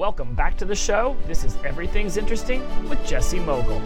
Welcome back to the show. This is Everything's Interesting with Jesse Mogul.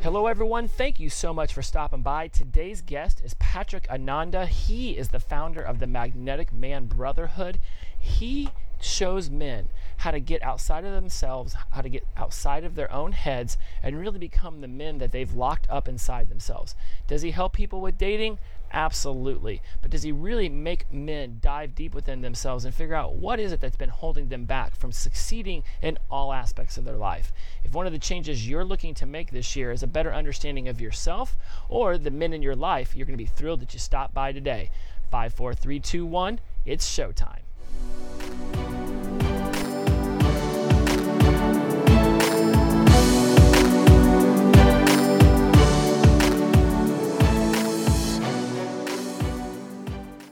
Hello, everyone. Thank you so much for stopping by. Today's guest is Patrick Ananda. He is the founder of the Magnetic Man Brotherhood. He shows men how to get outside of themselves, how to get outside of their own heads, and really become the men that they've locked up inside themselves. Does he help people with dating? Absolutely. But does he really make men dive deep within themselves and figure out what is it that's been holding them back from succeeding in all aspects of their life? If one of the changes you're looking to make this year is a better understanding of yourself or the men in your life, you're going to be thrilled that you stopped by today. 54321, it's showtime.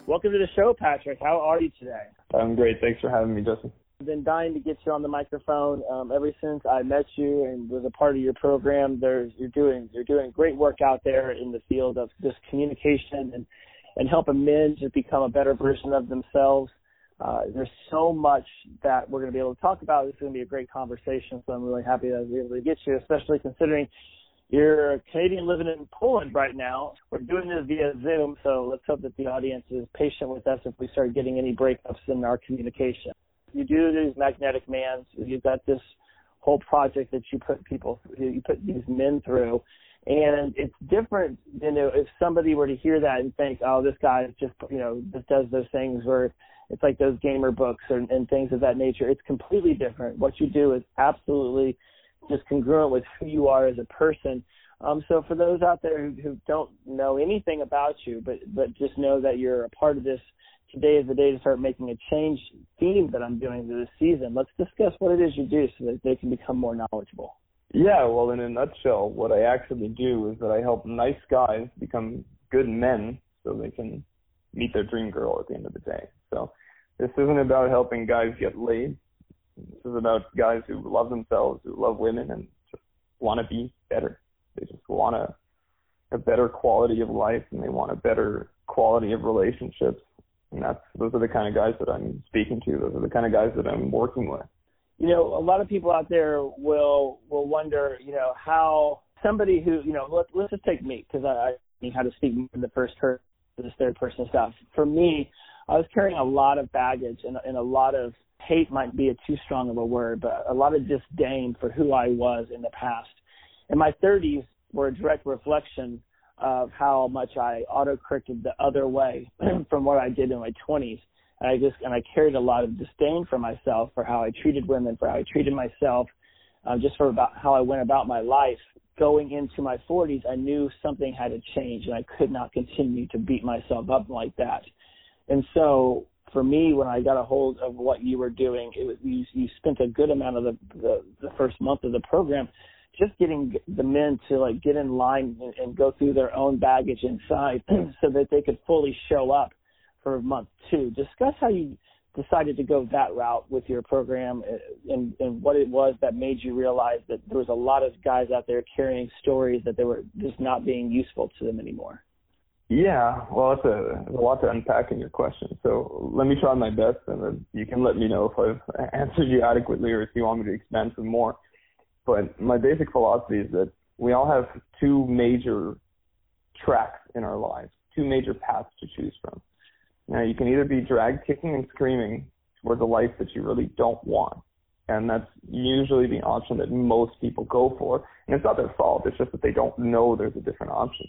Welcome to the show, Patrick. How are you today? I'm great. Thanks for having me, Justin. I've been dying to get you on the microphone um, ever since I met you and was a part of your program. There's you're doing you're doing great work out there in the field of just communication and and helping men to become a better version of themselves. Uh, there's so much that we're going to be able to talk about. This is going to be a great conversation, so I'm really happy that I was able to get you, especially considering you're a Canadian living in Poland right now. We're doing this via Zoom, so let's hope that the audience is patient with us if we start getting any breakups in our communication. You do these magnetic mans. You've got this whole project that you put people, you put these men through, and it's different You know, if somebody were to hear that and think, oh, this guy just, you know, just does those things where it's like those gamer books and, and things of that nature. It's completely different. What you do is absolutely just congruent with who you are as a person. Um, so for those out there who, who don't know anything about you, but but just know that you're a part of this, today is the day to start making a change theme that I'm doing this season. Let's discuss what it is you do so that they can become more knowledgeable. Yeah, well, in a nutshell, what I actually do is that I help nice guys become good men so they can meet their dream girl at the end of the day. So this isn't about helping guys get laid. This is about guys who love themselves, who love women, and just want to be better. They just want a, a better quality of life, and they want a better quality of relationships. And that's those are the kind of guys that I'm speaking to. Those are the kind of guys that I'm working with. You know, a lot of people out there will will wonder, you know, how somebody who, you know, let, let's just take me because I, I mean how to speak in the first person, this third person stuff. For me, I was carrying a lot of baggage and, and a lot of hate might be a too strong of a word, but a lot of disdain for who I was in the past. And my 30s were a direct reflection of how much I auto-corrected the other way from what I did in my 20s. And I just and I carried a lot of disdain for myself for how I treated women, for how I treated myself, uh, just for about how I went about my life. Going into my 40s, I knew something had to change, and I could not continue to beat myself up like that. And so for me, when I got a hold of what you were doing, it was you, you spent a good amount of the, the the first month of the program just getting the men to like get in line and, and go through their own baggage inside so that they could fully show up for month two. Discuss how you decided to go that route with your program uh, and, and what it was that made you realize that there was a lot of guys out there carrying stories that they were just not being useful to them anymore. Yeah, well, it's a, a lot to unpack in your question. So let me try my best, and then you can let me know if I've answered you adequately or if you want me to expand some more. But my basic philosophy is that we all have two major tracks in our lives, two major paths to choose from. Now, you can either be drag kicking and screaming towards a life that you really don't want, and that's usually the option that most people go for. And it's not their fault; it's just that they don't know there's a different option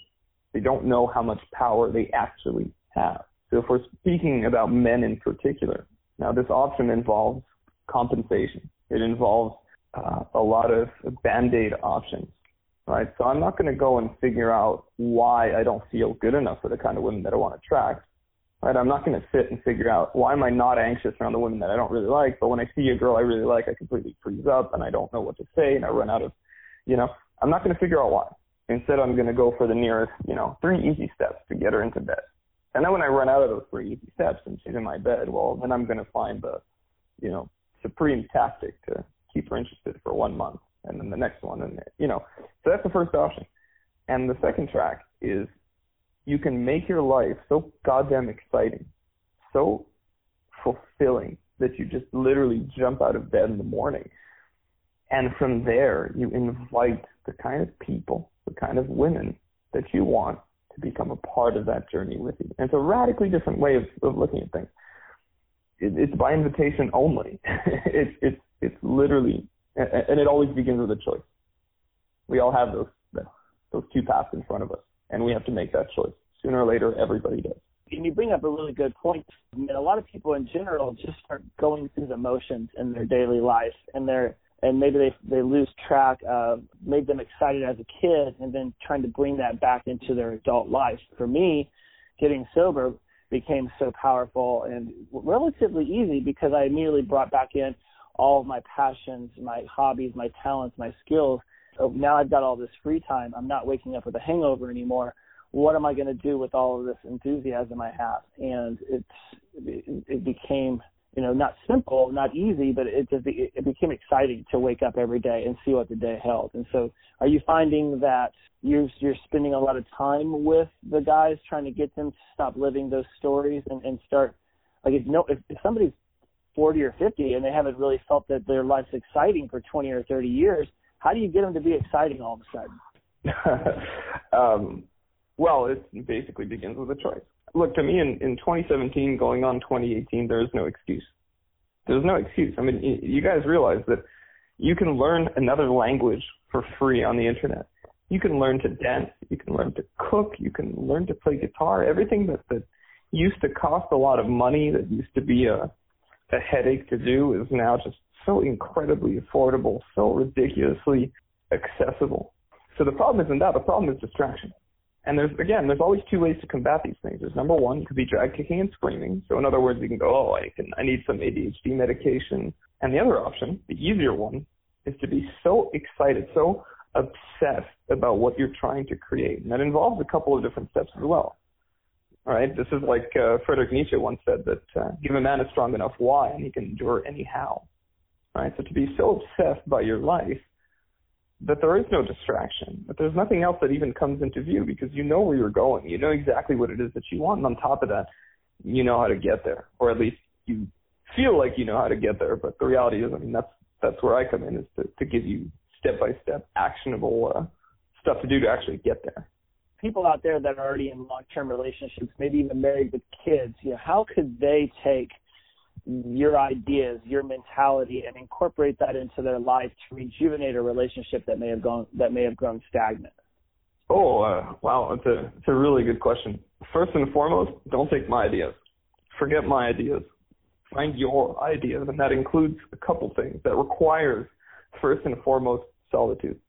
they don't know how much power they actually have. So if we're speaking about men in particular, now this option involves compensation. It involves uh, a lot of band-aid options, right? So I'm not going to go and figure out why I don't feel good enough for the kind of women that I want to attract, right? I'm not going to sit and figure out why am I not anxious around the women that I don't really like, but when I see a girl I really like, I completely freeze up and I don't know what to say and I run out of, you know, I'm not going to figure out why. Instead, I'm going to go for the nearest, you know, three easy steps to get her into bed. And then when I run out of those three easy steps and she's in my bed, well, then I'm going to find the, you know, supreme tactic to keep her interested for one month. And then the next one, and you know, so that's the first option. And the second track is you can make your life so goddamn exciting, so fulfilling that you just literally jump out of bed in the morning. And from there, you invite the kind of people, the kind of women that you want to become a part of that journey with you. And it's a radically different way of, of looking at things. It, it's by invitation only. it's it's it's literally, and it always begins with a choice. We all have those those two paths in front of us, and we have to make that choice. Sooner or later, everybody does. And you bring up a really good point. I mean, a lot of people in general just start going through the motions in their daily life, and they're and maybe they they lose track of made them excited as a kid, and then trying to bring that back into their adult life. For me, getting sober became so powerful and relatively easy because I immediately brought back in all of my passions, my hobbies, my talents, my skills. So now I've got all this free time. I'm not waking up with a hangover anymore. What am I going to do with all of this enthusiasm I have? And it's it, it became you know not simple, not easy, but it just be, it became exciting to wake up every day and see what the day held. And so, are you finding that you're you're spending a lot of time with the guys trying to get them to stop living those stories and, and start like if know if, if somebody's 40 or 50 and they haven't really felt that their life's exciting for 20 or 30 years, how do you get them to be exciting all of a sudden? um, well, it basically begins with a choice. Look, to me, in, in 2017, going on 2018, there is no excuse. There's no excuse. I mean, you guys realize that you can learn another language for free on the internet. You can learn to dance. You can learn to cook. You can learn to play guitar. Everything that that used to cost a lot of money, that used to be a a headache to do is now just so incredibly affordable, so ridiculously accessible. So the problem isn't that. The problem is distraction. And there's again, there's always two ways to combat these things. There's number one, you could be drag kicking and screaming. So in other words, you can go, oh, I can, I need some ADHD medication. And the other option, the easier one, is to be so excited, so obsessed about what you're trying to create. And that involves a couple of different steps as well. All right, this is like uh, Friedrich Nietzsche once said that uh, give a man a strong enough why and he can endure any how. All right, so to be so obsessed by your life that there is no distraction, that there's nothing else that even comes into view because you know where you're going, you know exactly what it is that you want, and on top of that, you know how to get there, or at least you feel like you know how to get there. But the reality is, I mean, that's that's where I come in is to, to give you step by step actionable uh, stuff to do to actually get there people out there that are already in long-term relationships, maybe even married with kids, you know, how could they take your ideas, your mentality, and incorporate that into their life to rejuvenate a relationship that may have gone that may have grown stagnant? Oh, uh, wow, it's a it's a really good question. First and foremost, don't take my ideas. Forget my ideas. Find your ideas, and that includes a couple things. That requires first and foremost solitude.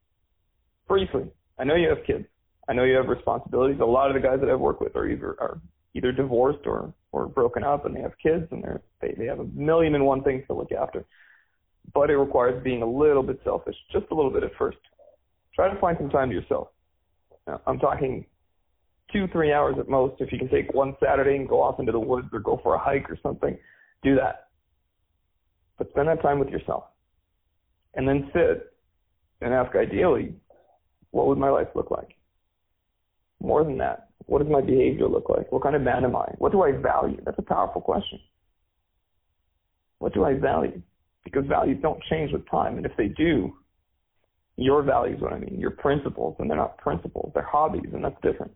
Briefly, I know you have kids. I know you have responsibilities. A lot of the guys that I've worked with are either are either divorced or or broken up and they have kids and they're they, they have a million and one things to look after. But it requires being a little bit selfish, just a little bit at first. Try to find some time to yourself. Now, I'm talking two, three hours at most. If you can take one Saturday and go off into the woods or go for a hike or something, do that. But spend that time with yourself. And then sit and ask ideally, what would my life look like? More than that, what does my behavior look like? What kind of man am I? What do I value? That's a powerful question. What do I value? Because values don't change with time. And if they do, your values, what I mean, your principles, and they're not principles, they're hobbies, and that's different.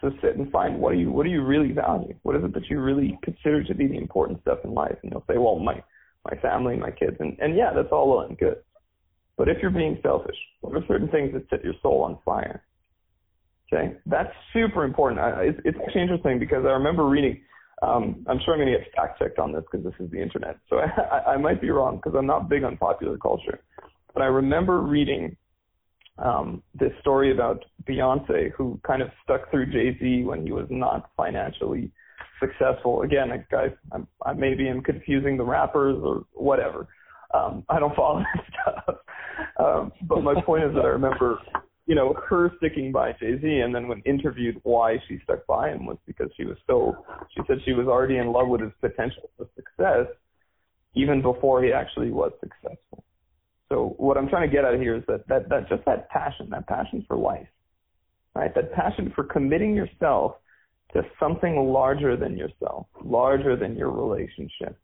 So sit and find what do you what do you really value? What is it that you really consider to be the important stuff in life? And you'll say, well, my my family, my kids, and and yeah, that's all well and good. But if you're being selfish, what are certain things that set your soul on fire? Okay, that's super important. I, it's, it's actually interesting because I remember reading. Um, I'm sure I'm going to get fact checked on this because this is the internet, so I, I might be wrong because I'm not big on popular culture. But I remember reading um, this story about Beyonce, who kind of stuck through Jay Z when he was not financially successful. Again, guys, I'm, I maybe am confusing the rappers or whatever. Um, I don't follow that stuff. Um, but my point is that I remember you know, her sticking by Jay Z, and then when interviewed why she stuck by him was because she was so. She said she was already in love with his potential for success, even before he actually was successful. So what I'm trying to get at here is that that that just that passion, that passion for life, right? That passion for committing yourself to something larger than yourself, larger than your relationship.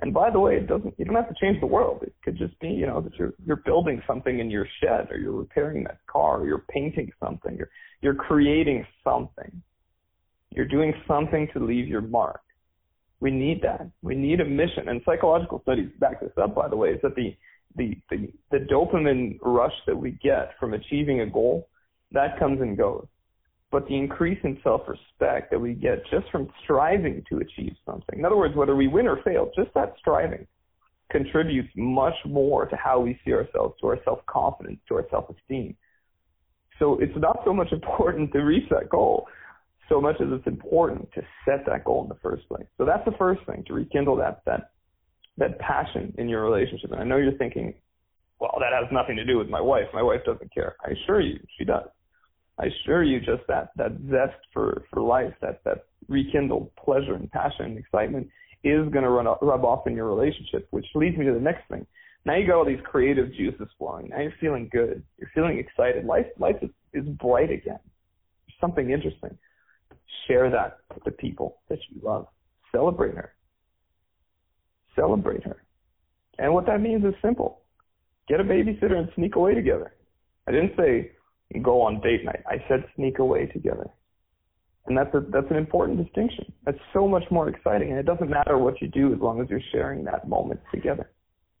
And by the way, it doesn't you don't have to change the world. It could just be, you know, that you're you're building something in your shed or you're repairing that car or you're painting something, you're you're creating something. You're doing something to leave your mark. We need that. We need a mission. And psychological studies back this up, by the way, is that the the the, the dopamine rush that we get from achieving a goal, that comes and goes. But the increase in self-respect that we get just from striving to achieve something, in other words, whether we win or fail, just that striving contributes much more to how we see ourselves, to our self-confidence, to our self-esteem. So it's not so much important to reach that goal so much as it's important to set that goal in the first place. So that's the first thing to rekindle that that that passion in your relationship. And I know you're thinking, well, that has nothing to do with my wife. My wife doesn't care. I assure you, she does. I assure you, just that that zest for for life, that that rekindled pleasure and passion and excitement is going to run rub off in your relationship, which leads me to the next thing. Now you got all these creative juices flowing. Now you're feeling good. You're feeling excited. Life life is, is bright again. Something interesting. Share that with the people that you love. Celebrate her. Celebrate her. And what that means is simple. Get a babysitter and sneak away together. I didn't say go on date night. I said sneak away together. And that's a, that's an important distinction. That's so much more exciting. And it doesn't matter what you do as long as you're sharing that moment together.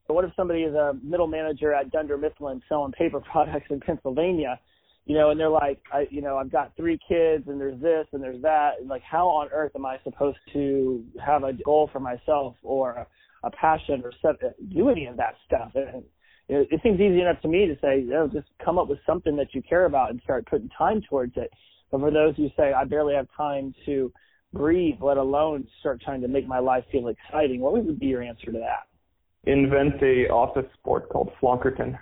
But what if somebody is a middle manager at Dunder Mifflin selling paper products in Pennsylvania you know, and they're like, I, you know, I've got three kids and there's this and there's that. And like, how on earth am I supposed to have a goal for myself or a, a passion or set, do any of that stuff? And it, it seems easy enough to me to say, you know, just come up with something that you care about and start putting time towards it. But for those who say, I barely have time to breathe, let alone start trying to make my life feel exciting, what would be your answer to that? Invent a office sport called Flonkerton.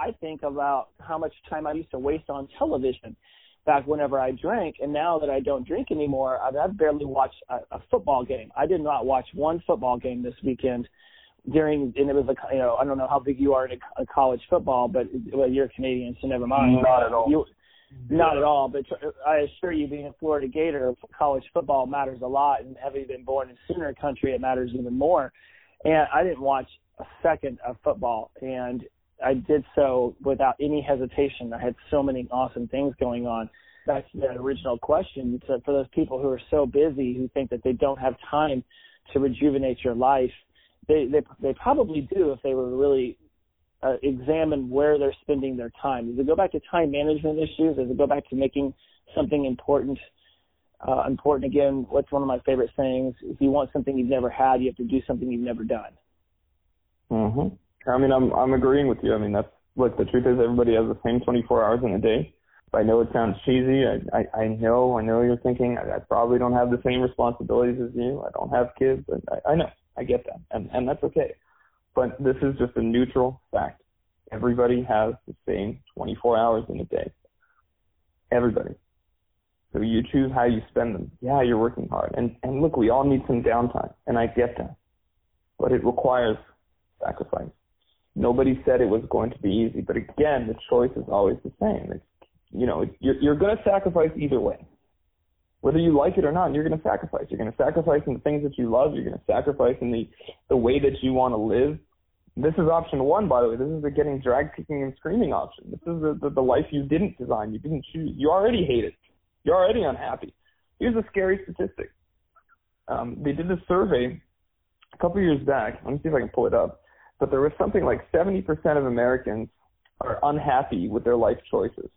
I think about how much time I used to waste on television back whenever I drank, and now that I don't drink anymore, I've, I've barely watched a, a football game. I did not watch one football game this weekend during, and it was a, you know, I don't know how big you are in a, a college football, but well, you're Canadian, so never mind. Not at all. You, not at all, but I assure you, being a Florida Gator, college football matters a lot, and having been born in Sooner country, it matters even more. And I didn't watch a second of football, and I did so without any hesitation. I had so many awesome things going on. Back to that original question, for those people who are so busy who think that they don't have time to rejuvenate your life, they they they probably do if they were really uh, examine where they're spending their time. Does it go back to time management issues? Does it go back to making something important uh, important again? What's one of my favorite sayings? If you want something you've never had, you have to do something you've never done. Mhm. I mean, I'm I'm agreeing with you. I mean, that's look. The truth is, everybody has the same 24 hours in a day. I know it sounds cheesy. I I, I know I know you're thinking I, I probably don't have the same responsibilities as you. I don't have kids. I, I know I get that, and and that's okay. But this is just a neutral fact. Everybody has the same 24 hours in a day. Everybody. So you choose how you spend them. Yeah, you're working hard, and and look, we all need some downtime, and I get that. But it requires sacrifice. Nobody said it was going to be easy, but again, the choice is always the same. It's, you know, you're, you're going to sacrifice either way. Whether you like it or not, you're going to sacrifice. You're going to sacrifice in the things that you love. You're going to sacrifice in the, the way that you want to live. This is option one, by the way. This is the getting drag kicking and screaming option. This is the, the, the life you didn't design. You didn't choose. You already hate it. You're already unhappy. Here's a scary statistic. Um, they did a survey a couple years back. Let me see if I can pull it up but there was something like 70% of Americans are unhappy with their life choices.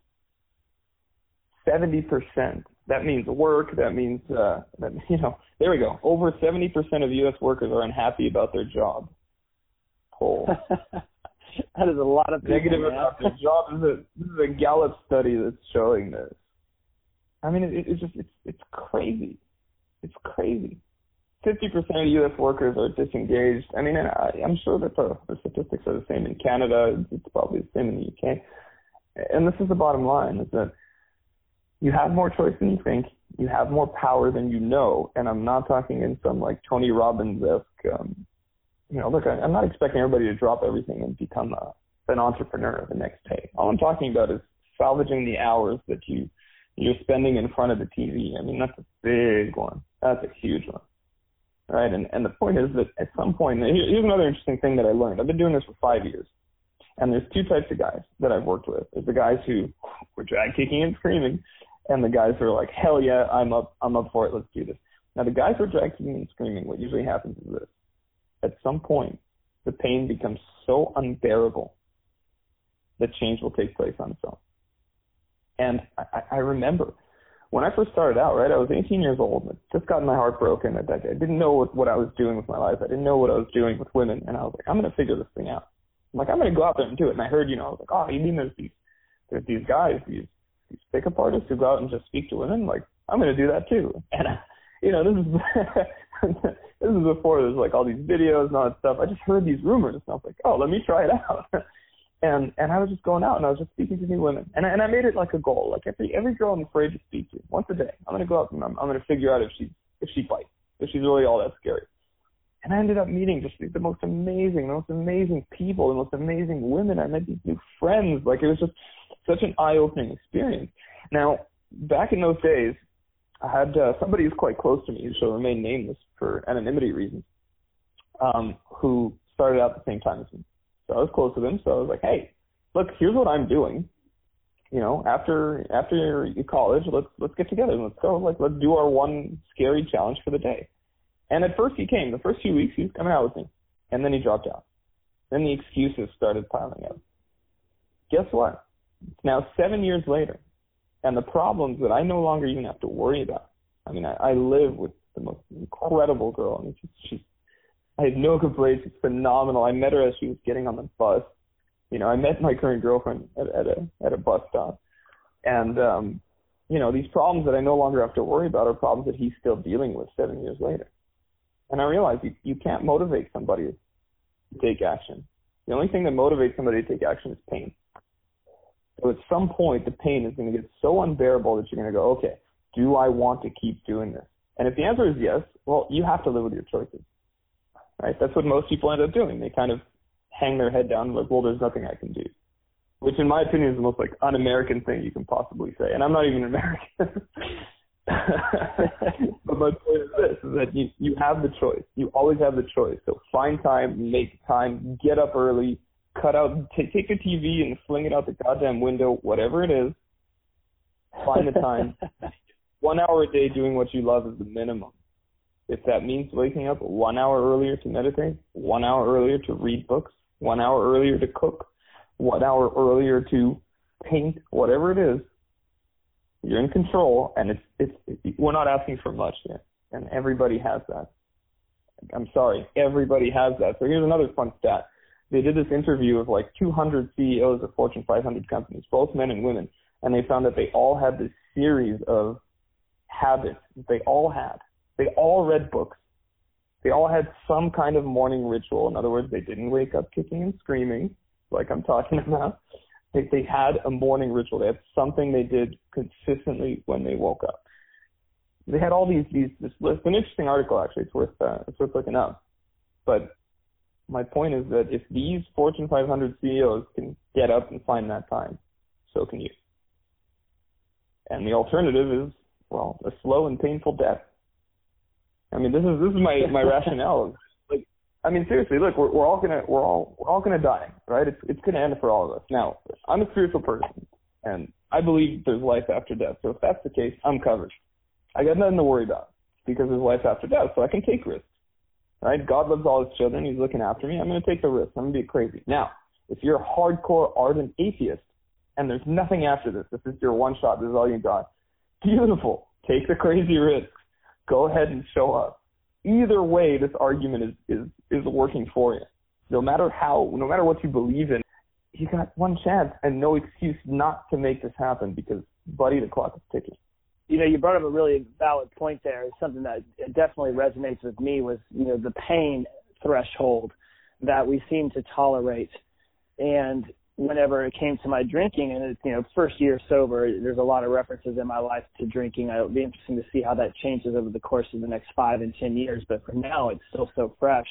70%. That means work. That means, uh, that, you know, there we go. Over 70% of U.S. workers are unhappy about their job. Poll. that is a lot of people, negative man. about their job. This is, a, this is a Gallup study that's showing this. I mean, it, it's just it's it's crazy. It's crazy. 50% of U.S. workers are disengaged. I mean, I, I'm sure that the, the statistics are the same in Canada. It's probably the same in the UK. And this is the bottom line: is that you have more choice than you think. You have more power than you know. And I'm not talking in some like Tony Robbins esque. Um, you know, look, I, I'm not expecting everybody to drop everything and become a, an entrepreneur the next day. All I'm talking about is salvaging the hours that you you're spending in front of the TV. I mean, that's a big one. That's a huge one. Right? And and the point is that at some point, here's another interesting thing that I learned. I've been doing this for five years. And there's two types of guys that I've worked with. There's the guys who were drag kicking and screaming, and the guys who are like, hell yeah, I'm up, I'm up for it. Let's do this. Now the guys who are drag kicking and screaming, what usually happens is this: at some point, the pain becomes so unbearable that change will take place on its own. And I, I remember when I first started out, right, I was 18 years old. and just got my heart broken. at I, I didn't know what, what I was doing with my life. I didn't know what I was doing with women. And I was like, I'm going to figure this thing out. I'm like, I'm going to go out there and do it. And I heard, you know, I was like, oh, you mean there's these, there's these guys, these, these pickup artists who go out and just speak to women? Like, I'm going to do that too. And, uh, you know, this is, this is before there's like all these videos and all that stuff. I just heard these rumors and I was like, oh, let me try it out. and and I was just going out and I was just speaking to new women, and I, and I made it like a goal. Like every every girl I'm afraid to speak to, once a day, I'm gonna go out and I'm, I'm gonna figure out if she if she bites, if she's really all that scary. And I ended up meeting just the most amazing, the most amazing people, the most amazing women. I met these new friends. Like it was just such an eye-opening experience. Now, back in those days, I had uh, somebody who's quite close to me, who shall remain nameless for anonymity reasons, um, who started out at the same time as me. So I was close to them. So I was like, hey, look, here's what I'm doing. You know, after after your college, let's let's get together and let's go. Like, let's do our one scary challenge for the day. And at first he came. The first few weeks he was coming out with me, and then he dropped out. Then the excuses started piling up. Guess what? It's now seven years later, and the problems that I no longer even have to worry about. I mean, I, I live with the most incredible girl. I mean, she's, she's I have no complaints. It's phenomenal. I met her as she was getting on the bus. You know, I met my current girlfriend at, at a at a bus stop, and um, you know, these problems that I no longer have to worry about are problems that he's still dealing with seven years later. And I realized you you can't motivate somebody to take action. The only thing that motivates somebody to take action is pain. So at some point, the pain is going to get so unbearable that you're going to go, okay, do I want to keep doing this? And if the answer is yes, well, you have to live with your choices right? That's what most people end up doing. They kind of hang their head down like, well, there's nothing I can do. Which in my opinion is the most like un-American thing you can possibly say. And I'm not even American. but my point is this, is that you, you have the choice. You always have the choice. So find time, make time, get up early, cut out, t- take a TV and fling it out the goddamn window, whatever it is. Find the time. One hour a day doing what you love is the minimum. If that means waking up one hour earlier to meditate, one hour earlier to read books, one hour earlier to cook, one hour earlier to paint, whatever it is, you're in control, and it's it's, it's we're not asking for much here, and everybody has that. I'm sorry, everybody has that. So here's another fun stat. They did this interview of like 200 CEOs of Fortune 500 companies, both men and women, and they found that they all had this series of habits that they all had. They all read books. They all had some kind of morning ritual. In other words, they didn't wake up kicking and screaming like I'm talking about. They, they had a morning ritual. They had something they did consistently when they woke up. They had all these these this list. An interesting article actually. It's worth uh, it's worth looking up. But my point is that if these Fortune 500 CEOs can get up and find that time, so can you. And the alternative is well a slow and painful death. I mean, this is this is my my rationale. Like, I mean, seriously, look, we're we're all gonna we're all we're all gonna die, right? It's it's gonna end for all of us. Now, I'm a spiritual person, and I believe there's life after death. So if that's the case, I'm covered. I got nothing to worry about because there's life after death, so I can take risks. Right? God loves all His children. He's looking after me. I'm gonna take the risk. I'm gonna be crazy. Now, if you're a hardcore ardent atheist and there's nothing after this, this is your one shot. This is all you got. Beautiful. Take the crazy risk go ahead and show up. Either way, this argument is, is, is working for you. No matter how, no matter what you believe in, you got one chance and no excuse not to make this happen because, buddy, the clock is ticking. You know, you brought up a really valid point there. Something that definitely resonates with me was, you know, the pain threshold that we seem to tolerate. And whenever it came to my drinking and it's you know first year sober there's a lot of references in my life to drinking it'll be interesting to see how that changes over the course of the next five and ten years but for now it's still so fresh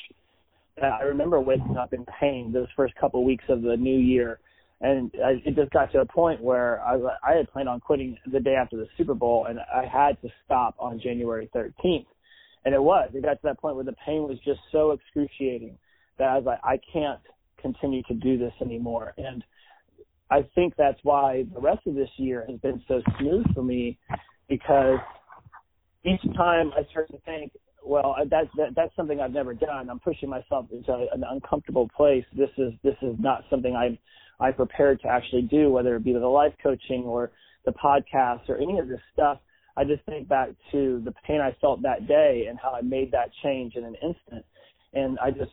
that I remember waking up in pain those first couple of weeks of the new year, and I, it just got to a point where I, I had planned on quitting the day after the Super Bowl, and I had to stop on January 13th. And it was. It got to that point where the pain was just so excruciating that I was like, I can't continue to do this anymore. And I think that's why the rest of this year has been so smooth for me because each time I start to think, well, that's that, that's something I've never done. I'm pushing myself into an uncomfortable place. This is this is not something I'm I prepared to actually do, whether it be the life coaching or the podcast or any of this stuff. I just think back to the pain I felt that day and how I made that change in an instant. And I just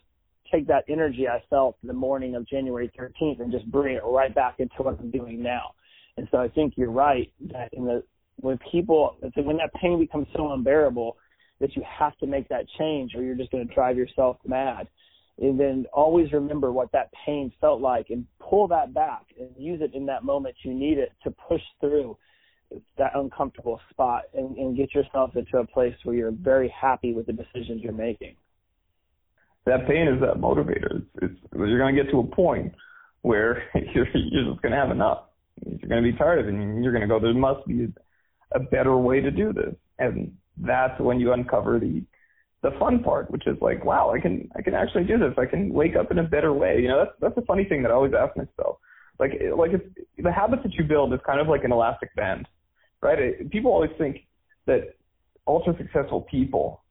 take that energy I felt the morning of January 13th and just bring it right back into what I'm doing now. And so I think you're right that in the when people when that pain becomes so unbearable that you have to make that change or you're just going to drive yourself mad. And then always remember what that pain felt like and pull that back and use it in that moment you need it to push through that uncomfortable spot and, and get yourself into a place where you're very happy with the decisions you're making. That pain is that motivator. It's, it's you're going to get to a point where you're you're just going to have enough. You're going to be tired of it, and you're going to go. There must be a better way to do this, and that's when you uncover the the fun part, which is like, wow, I can I can actually do this. I can wake up in a better way. You know, that's that's a funny thing that I always ask myself. Like like it's, the habits that you build is kind of like an elastic band, right? It, people always think that ultra successful people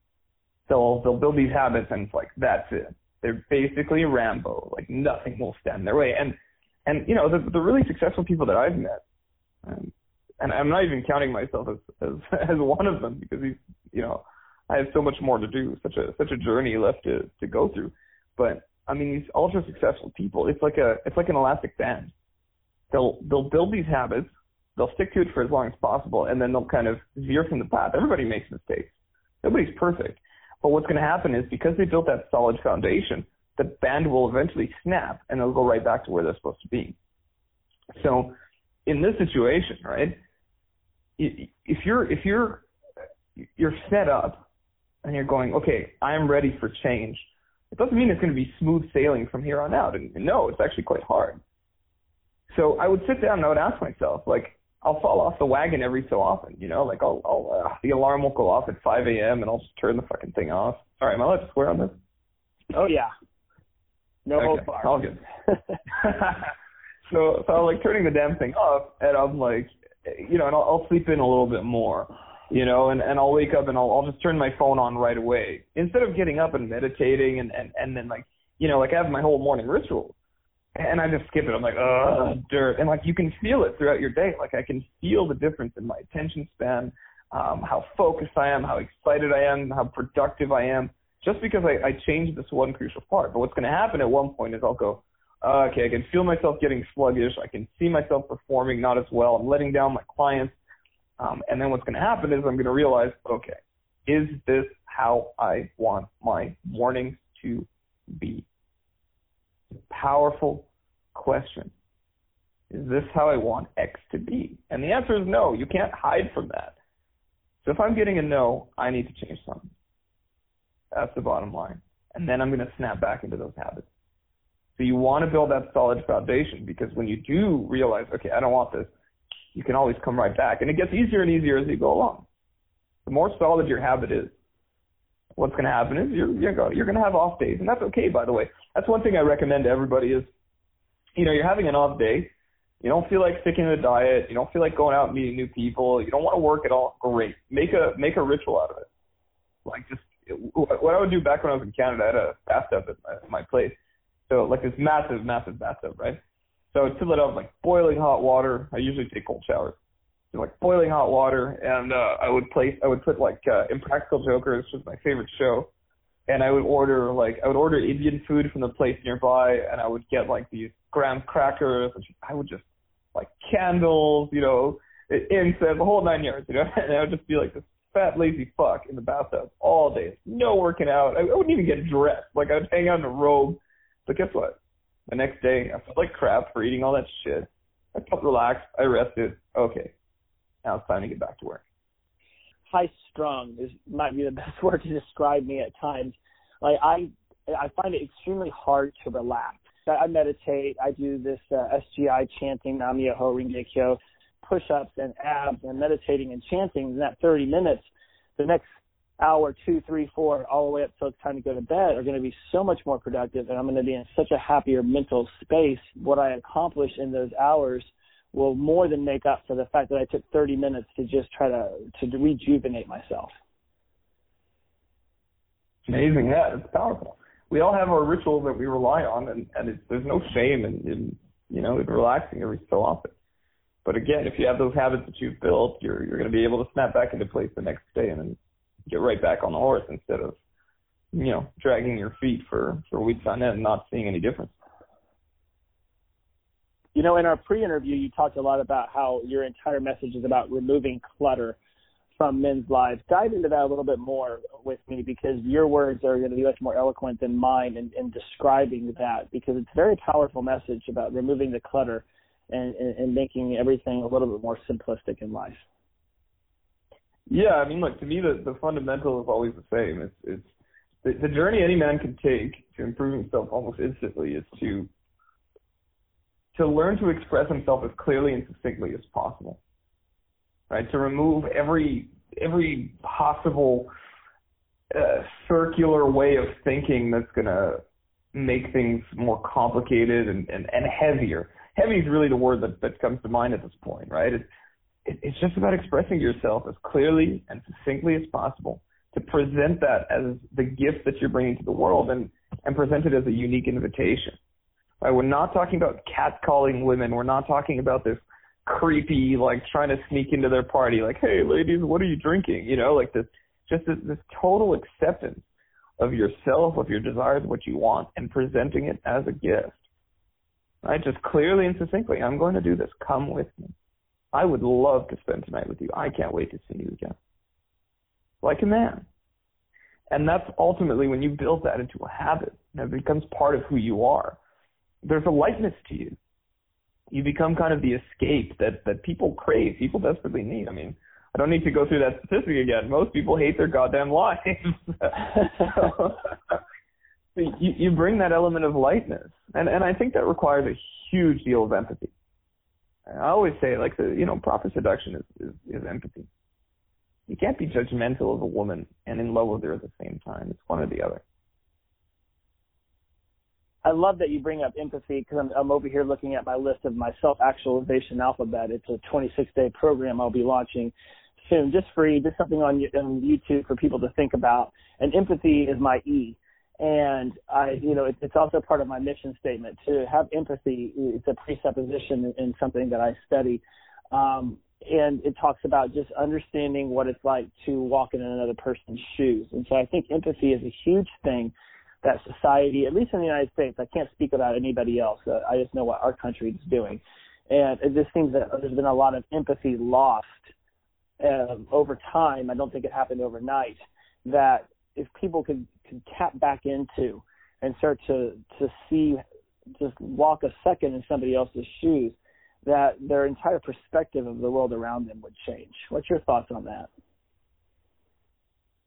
they'll they'll build these habits and it's like that's it. They're basically Rambo. Like nothing will stand in their way. And and you know the the really successful people that I've met, um, and I'm not even counting myself as as as one of them because he's you know I have so much more to do, such a such a journey left to to go through. But I mean, these ultra successful people, it's like a it's like an elastic band. They'll they'll build these habits, they'll stick to it for as long as possible, and then they'll kind of veer from the path. Everybody makes mistakes. Nobody's perfect. But what's going to happen is because they built that solid foundation, the band will eventually snap and they'll go right back to where they're supposed to be. So in this situation, right, if you're if you're you're set up and you're going, okay, I'm ready for change. It doesn't mean it's going to be smooth sailing from here on out. And no, it's actually quite hard. So I would sit down and I would ask myself, like, I'll fall off the wagon every so often, you know, like I'll, I'll uh, the alarm will go off at 5 a.m. and I'll just turn the fucking thing off. Sorry, am I allowed to swear on this? Oh yeah. No okay, all good. so, so I'm like turning the damn thing off, and I'm like, you know, and I'll, I'll sleep in a little bit more, you know, and and I'll wake up and I'll I'll just turn my phone on right away instead of getting up and meditating and and and then like, you know, like I have my whole morning ritual, and I just skip it. I'm like, oh, dirt, and like you can feel it throughout your day. Like I can feel the difference in my attention span, um, how focused I am, how excited I am, how productive I am, just because I, I changed this one crucial part. But what's going to happen at one point is I'll go, okay, I can feel myself getting sluggish. I can see myself performing not as well. I'm letting down my clients. Um, and then what's going to happen is I'm going to realize, okay, is this how I want my mornings to be? Powerful question. Is this how I want X to be? And the answer is no. You can't hide from that. So if I'm getting a no, I need to change something. That's the bottom line. And then I'm going to snap back into those habits. So you want to build that solid foundation because when you do realize, okay, I don't want this, you can always come right back. And it gets easier and easier as you go along. The more solid your habit is, what's going to happen is you're you're going you're to have off days, and that's okay. By the way, that's one thing I recommend to everybody is, you know, you're having an off day. You don't feel like sticking to the diet. You don't feel like going out and meeting new people. You don't want to work at all. Great. Make a make a ritual out of it. Like just what I would do back when I was in Canada, I had a bathtub at my, my place so like this massive, massive bathtub, right? So fill it up like boiling hot water. I usually take cold showers. So like boiling hot water, and uh, I would place, I would put like uh, Impractical Jokers, which is my favorite show, and I would order like I would order Indian food from the place nearby, and I would get like these graham crackers. And I would just like candles, you know, incense, the whole nine yards, you know, and I would just be like this fat lazy fuck in the bathtub all day, no working out. I, I wouldn't even get dressed. Like I'd hang out in a robe but guess what? The next day, I felt like crap for eating all that shit. I felt relaxed. I rested. Okay, now it's time to get back to work. High strung is might be the best word to describe me at times. Like I, I find it extremely hard to relax. I meditate. I do this uh, SGI chanting, Nam Myoho Renge Kyo, push-ups and abs and meditating and chanting. In that 30 minutes, the next hour, two, three, four, all the way up till it's time to go to bed are going to be so much more productive, and I'm going to be in such a happier mental space. What I accomplish in those hours will more than make up for the fact that I took 30 minutes to just try to to rejuvenate myself. Amazing, yeah, it's powerful. We all have our rituals that we rely on, and and there's no shame in, in you know in relaxing every so often. But again, if you have those habits that you've built, you're you're going to be able to snap back into place the next day and get right back on the horse instead of you know dragging your feet for for weeks on end and not seeing any difference. You know, in our pre-interview, you talked a lot about how your entire message is about removing clutter from men's lives. Dive into that a little bit more with me because your words are going to be much more eloquent than mine in, in describing that because it's a very powerful message about removing the clutter and, and, and making everything a little bit more simplistic in life. Yeah, I mean, look, to me, the, the fundamental is always the same. It's, it's the, the journey any man can take to improve himself almost instantly is to to learn to express himself as clearly and succinctly as possible. Right? To remove every every possible uh, circular way of thinking that's gonna make things more complicated and, and, and heavier. Heavy is really the word that, that comes to mind at this point, right? It's, it, it's just about expressing yourself as clearly and succinctly as possible to present that as the gift that you're bringing to the world and, and present it as a unique invitation. Right? We're not talking about catcalling women. We're not talking about this creepy, like trying to sneak into their party, like, hey, ladies, what are you drinking? You know, like this, just this, this total acceptance of yourself, of your desires, what you want, and presenting it as a gift. Right? Just clearly and succinctly, I'm going to do this. Come with me. I would love to spend tonight with you. I can't wait to see you again. Like a man. And that's ultimately when you build that into a habit, and it becomes part of who you are there's a lightness to you. You become kind of the escape that that people crave, people desperately need. I mean, I don't need to go through that statistic again. Most people hate their goddamn lives. so, you you bring that element of lightness, and and I think that requires a huge deal of empathy. I always say, like the you know, proper seduction is, is is empathy. You can't be judgmental of a woman and in love with her at the same time. It's one or the other. I love that you bring up empathy because I'm, I'm over here looking at my list of my self-actualization alphabet. It's a 26-day program I'll be launching soon, just free, just something on, on YouTube for people to think about. And empathy is my E. And I, you know, it, it's also part of my mission statement to have empathy. It's a presupposition in, in something that I study. Um, and it talks about just understanding what it's like to walk in another person's shoes. And so I think empathy is a huge thing that society, at least in the United States, I can't speak about anybody else. Uh, I just know what our country is doing. And it just seems that there's been a lot of empathy lost um, over time. I don't think it happened overnight. That if people could, could tap back into and start to, to see, just walk a second in somebody else's shoes, that their entire perspective of the world around them would change. What's your thoughts on that?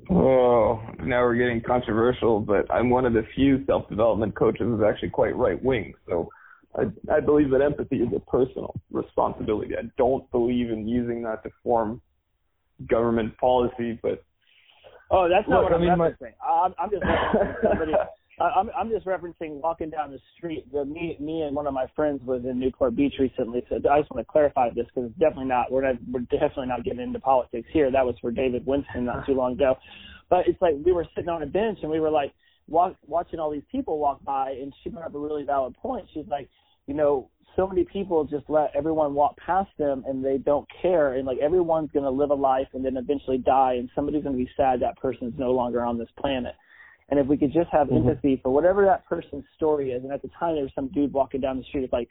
Oh, now we're getting controversial, but I'm one of the few self-development coaches who's actually quite right-wing. So I, I believe that empathy is a personal responsibility. I don't believe in using that to form government policy, but oh, that's not look, what I'm I mean, referencing. My... I'm, I'm just somebody. I'm I'm just referencing walking down the street. The, me me and one of my friends was in Newport Beach recently, so I just want to clarify this because it's definitely not we're not we're definitely not getting into politics here. That was for David Winston not too long ago, but it's like we were sitting on a bench and we were like walk, watching all these people walk by, and she brought up a really valid point. She's like, you know, so many people just let everyone walk past them and they don't care, and like everyone's gonna live a life and then eventually die, and somebody's gonna be sad that person's no longer on this planet. And if we could just have mm-hmm. empathy for whatever that person's story is, and at the time there was some dude walking down the street with like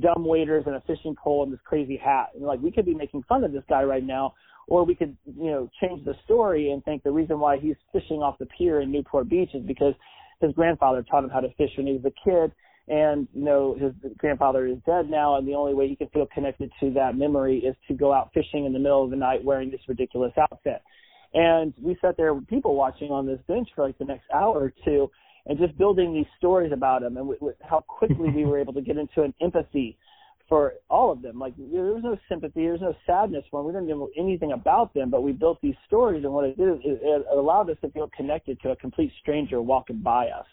dumb waiters and a fishing pole and this crazy hat, and like we could be making fun of this guy right now, or we could you know change the story and think the reason why he's fishing off the pier in Newport Beach is because his grandfather taught him how to fish when he was a kid, and you know his grandfather is dead now, and the only way he can feel connected to that memory is to go out fishing in the middle of the night wearing this ridiculous outfit. And we sat there with people watching on this bench for like the next hour or two. and just building these stories about them and w- w- how quickly we were able to get into an empathy for all of them. Like there was no sympathy, there was no sadness when we didn't know anything about them, but we built these stories, and what it did is it allowed us to feel connected to a complete stranger walking by us,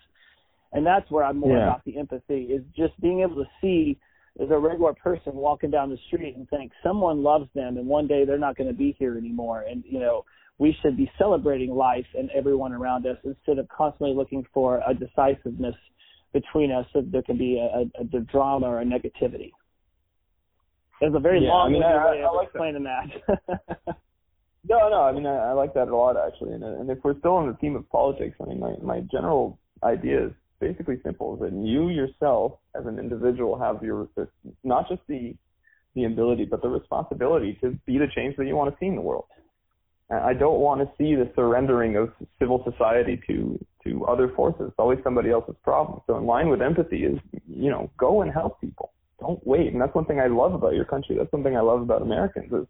and that's where I'm more Yeah. about the empathy is just being able to see as a regular person walking down the street and think someone loves them, and one day they're not going to be here anymore, and you know we should be celebrating life and everyone around us instead of constantly looking for a decisiveness between us so there can be a, a, a drama or a negativity. It's a very Yeah, long I mean, I- way I of like that. explaining that. No, no. I mean, I, I like that a lot actually. And, and if we're still on the theme of politics, I mean, my my general idea is basically simple: is that you yourself, as an individual, have your not just the the ability, but the responsibility to be the change that you want to see in the world. I don't want to see the surrendering of civil society to to other forces. It's always somebody else's problem. So in line with empathy is, you know, go and help people. Don't wait. And that's one thing I love about your country. That's one thing I love about Americans is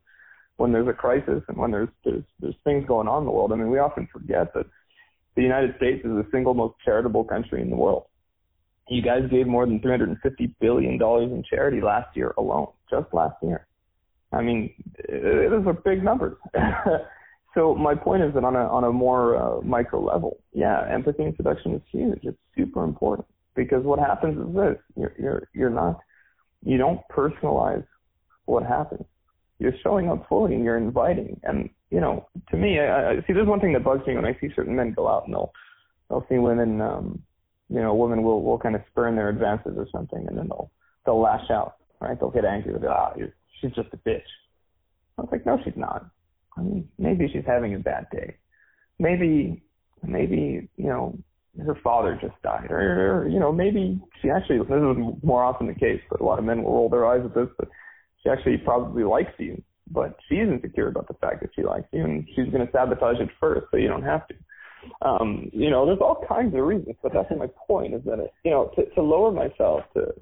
when there's a crisis and when there's there's there's things going on in the world. I mean, we often forget that the United States is the single most charitable country in the world. You guys gave more than 350 billion dollars in charity last year alone, just last year. I mean, those are big numbers. so my point is that on a on a more uh, micro level, yeah, empathy and seduction is huge. It's super important because what happens is this: you're you're you're not you don't personalize what happens you're showing up fully and you're inviting. And you know, to me, I, I see. There's one thing that bugs me when I see certain men go out and they'll they'll see women. um You know, women will will kind of spurn their advances or something, and then they'll they'll lash out. Right? They'll get angry. They'll go, ah, she's just a bitch. I was like, no, she's not. I mean, maybe she's having a bad day. Maybe, maybe you know, her father just died, or, or you know, maybe she actually. This is more often the case, but a lot of men will roll their eyes at this, but she actually probably likes you, but she's insecure about the fact that she likes you, and she's going to sabotage it first, so you don't have to. Um, you know, there's all kinds of reasons, but that's my point is that it, you know, to, to lower myself to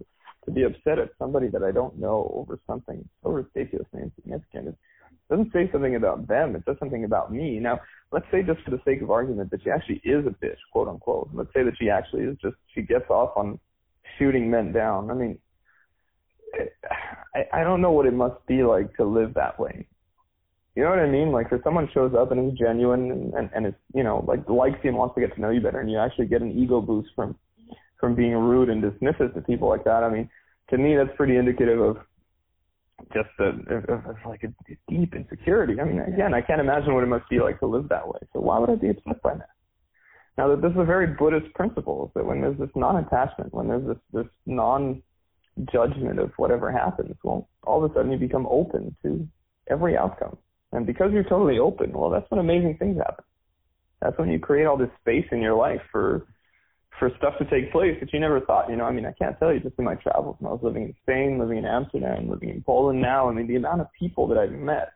to be upset at somebody that I don't know over something so ridiculously insignificant it doesn't say something about them. It says something about me. Now, let's say just for the sake of argument that she actually is a bitch, quote unquote. Let's say that she actually is just she gets off on shooting men down. I mean, I, I don't know what it must be like to live that way. You know what I mean? Like, if someone shows up and is genuine and, and, and is, you know, like likes you and wants to get to know you better, and you actually get an ego boost from from being rude and dismissive to people like that. I mean, to me, that's pretty indicative of just a, of like a deep insecurity. I mean, again, I can't imagine what it must be like to live that way. So why would I be upset by that? Now, this is a very Buddhist principle that when there's this non-attachment, when there's this this non judgment of whatever happens, well, all of a sudden you become open to every outcome. And because you're totally open, well, that's when amazing things happen. That's when you create all this space in your life for for stuff to take place that you never thought. You know, I mean, I can't tell you just in my travels. When I was living in Spain, living in Amsterdam, living in Poland now. I mean, the amount of people that I've met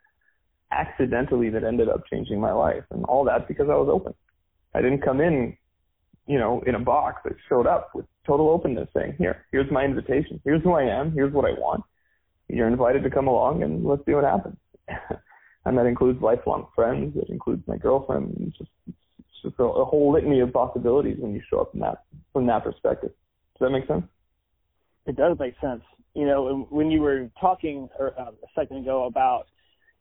accidentally that ended up changing my life, and all that because I was open. I didn't come in, you know, in a box. I showed up with total openness, saying, "Here, here's my invitation. Here's who I am. Here's what I want. You're invited to come along, and let's see what happens." and that includes lifelong friends. It includes my girlfriend. It's just it's just a, a whole litany of possibilities when you show up from that from that perspective. Does that make sense? It does make sense. You know, when you were talking uh, a second ago about,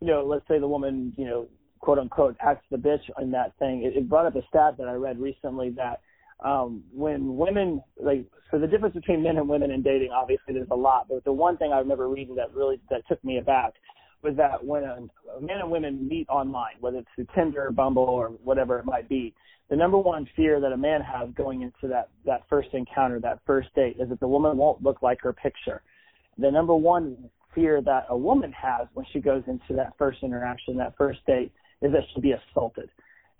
you know, let's say the woman, you know, quote unquote, acts the bitch in that thing. It, it brought up a stat that I read recently that um, when women like so the difference between men and women in dating, obviously there's a lot, but the one thing I remember reading that really that took me aback was that when a, a men and women meet online, whether it's through Tinder, Bumble, or whatever it might be, the number one fear that a man has going into that that first encounter, that first date, is that the woman won't look like her picture. The number one fear that a woman has when she goes into that first interaction, that first date, is that she'll be assaulted.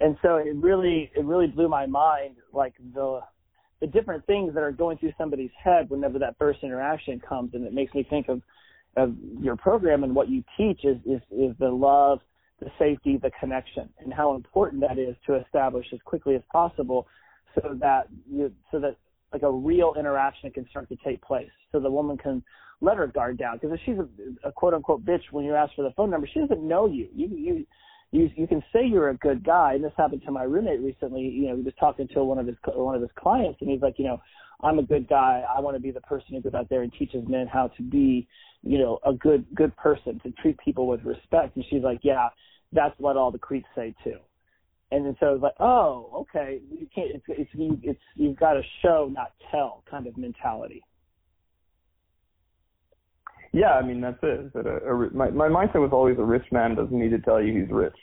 And so it really it really blew my mind, like the the different things that are going through somebody's head whenever that first interaction comes, and it makes me think of of your program and what you teach is is, is the love, the safety, the connection, and how important that is to establish as quickly as possible, so that you so that like a real interaction can start to take place, so the woman can let her guard down. Because if she's a, a quote unquote bitch when you ask for the phone number, she doesn't know you. You you you you can say you're a good guy, and this happened to my roommate recently. You know, he was talking to one of his one of his clients, and he's like, you know, I'm a good guy. I want to be the person who goes out there and teaches men how to be, you know, a good good person to treat people with respect. And she's like, yeah, that's what all the creeps say too. And then so it's like, oh, okay, you can't. It's it's you, it's you've got to show, not tell, kind of mentality. Yeah, I mean that's it. That a, a, my my mindset was always a rich man doesn't need to tell you he's rich.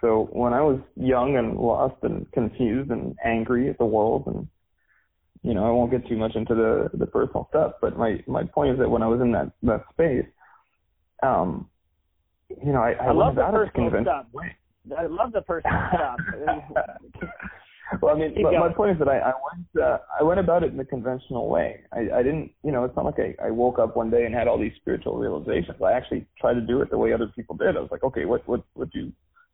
So when I was young and lost and confused and angry at the world and you know, I won't get too much into the the personal stuff, but my my point is that when I was in that that space, um, you know, I, I, I love the personal stuff. I love the personal stuff. well, I mean, but my point is that I, I went uh, I went about it in the conventional way. I, I didn't, you know, it's not like I, I woke up one day and had all these spiritual realizations. I actually tried to do it the way other people did. I was like, okay, what what what do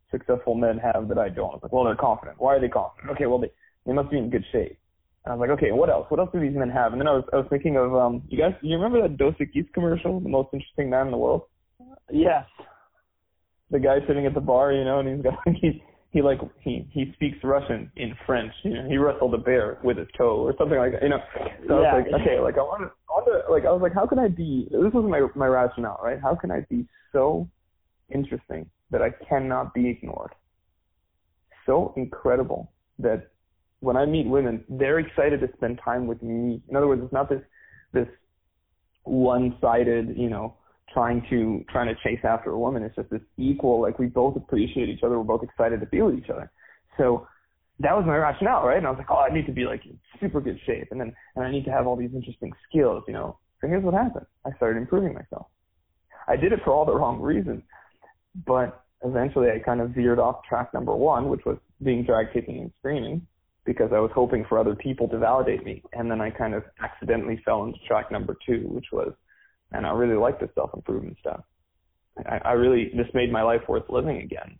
successful men have that I don't? I was like, well, they're confident. Why are they confident? Okay, well, they they must be in good shape. And I was like, okay, what else? What else do these men have? And then I was I was thinking of um, you guys, you remember that Dos Equis commercial, the most interesting man in the world? Yes. The guy sitting at the bar, you know, and he's got he he like he he speaks Russian in French. You know, he wrestled a bear with his toe or something like that. You know, so yeah. I was like, okay, like I want to, I want to, like I was like, how can I be? This was my my rationale, right? How can I be so interesting that I cannot be ignored? So incredible that when I meet women, they're excited to spend time with me. In other words, it's not this this one-sided, you know, trying to trying to chase after a woman. It's just this equal, like we both appreciate each other. We're both excited to be with each other. So that was my rationale, right? And I was like, oh, I need to be like in super good shape, and then and I need to have all these interesting skills, you know. So here's what happened: I started improving myself. I did it for all the wrong reasons, but eventually I kind of veered off track number one, which was being drag kicking and screaming because I was hoping for other people to validate me. And then I kind of accidentally fell into track number two, which was, and I really like this self improvement stuff. I, I really, this made my life worth living again.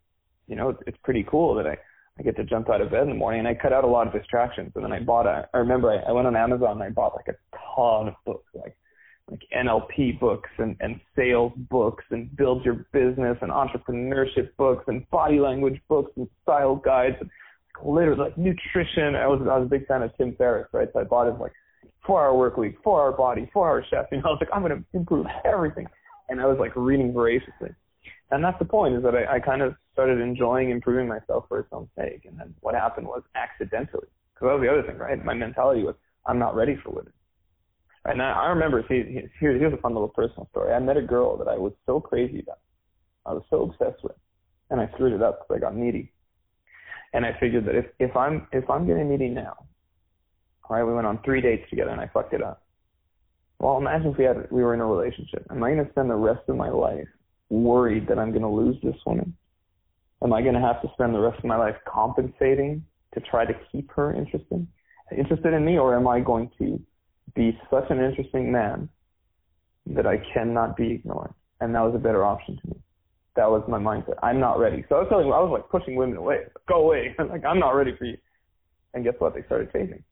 You know, it's, it's pretty cool that I, I get to jump out of bed in the morning and I cut out a lot of distractions. And then I bought a, I remember I, I went on Amazon and I bought like a ton of books, like, like NLP books and, and sales books and build your business and entrepreneurship books and body language books and style guides. And literally like nutrition. I was I was a big fan of Tim Ferriss, right? So I bought his like four hour work week, four hour body, four hour chef. You know, I was like, I'm gonna improve everything. And I was like reading voraciously. And that's the point is that I, I kind of started enjoying improving myself for its own sake. And then what happened was accidentally, because that was the other thing, right? My mentality was, I'm not ready for women. And now, I remember, see, here's, here's a fun little personal story. I met a girl that I was so crazy about. I was so obsessed with. And I screwed it up because I got needy. And I figured that if, if I'm if I'm getting needy now, right, we went on three dates together and I fucked it up. Well, imagine if we had we were in a relationship. Am I to spend the rest of my life worried that I'm to lose this woman? Am I to have to spend the rest of my life compensating to try to keep her interested interested in me, or am I going to be such an interesting man that I cannot be ignored? And that was a better option to me that was my mindset. I'm not ready. So I was telling, I was like pushing women away. Go away. like I'm not ready for you. And guess what? They started chasing.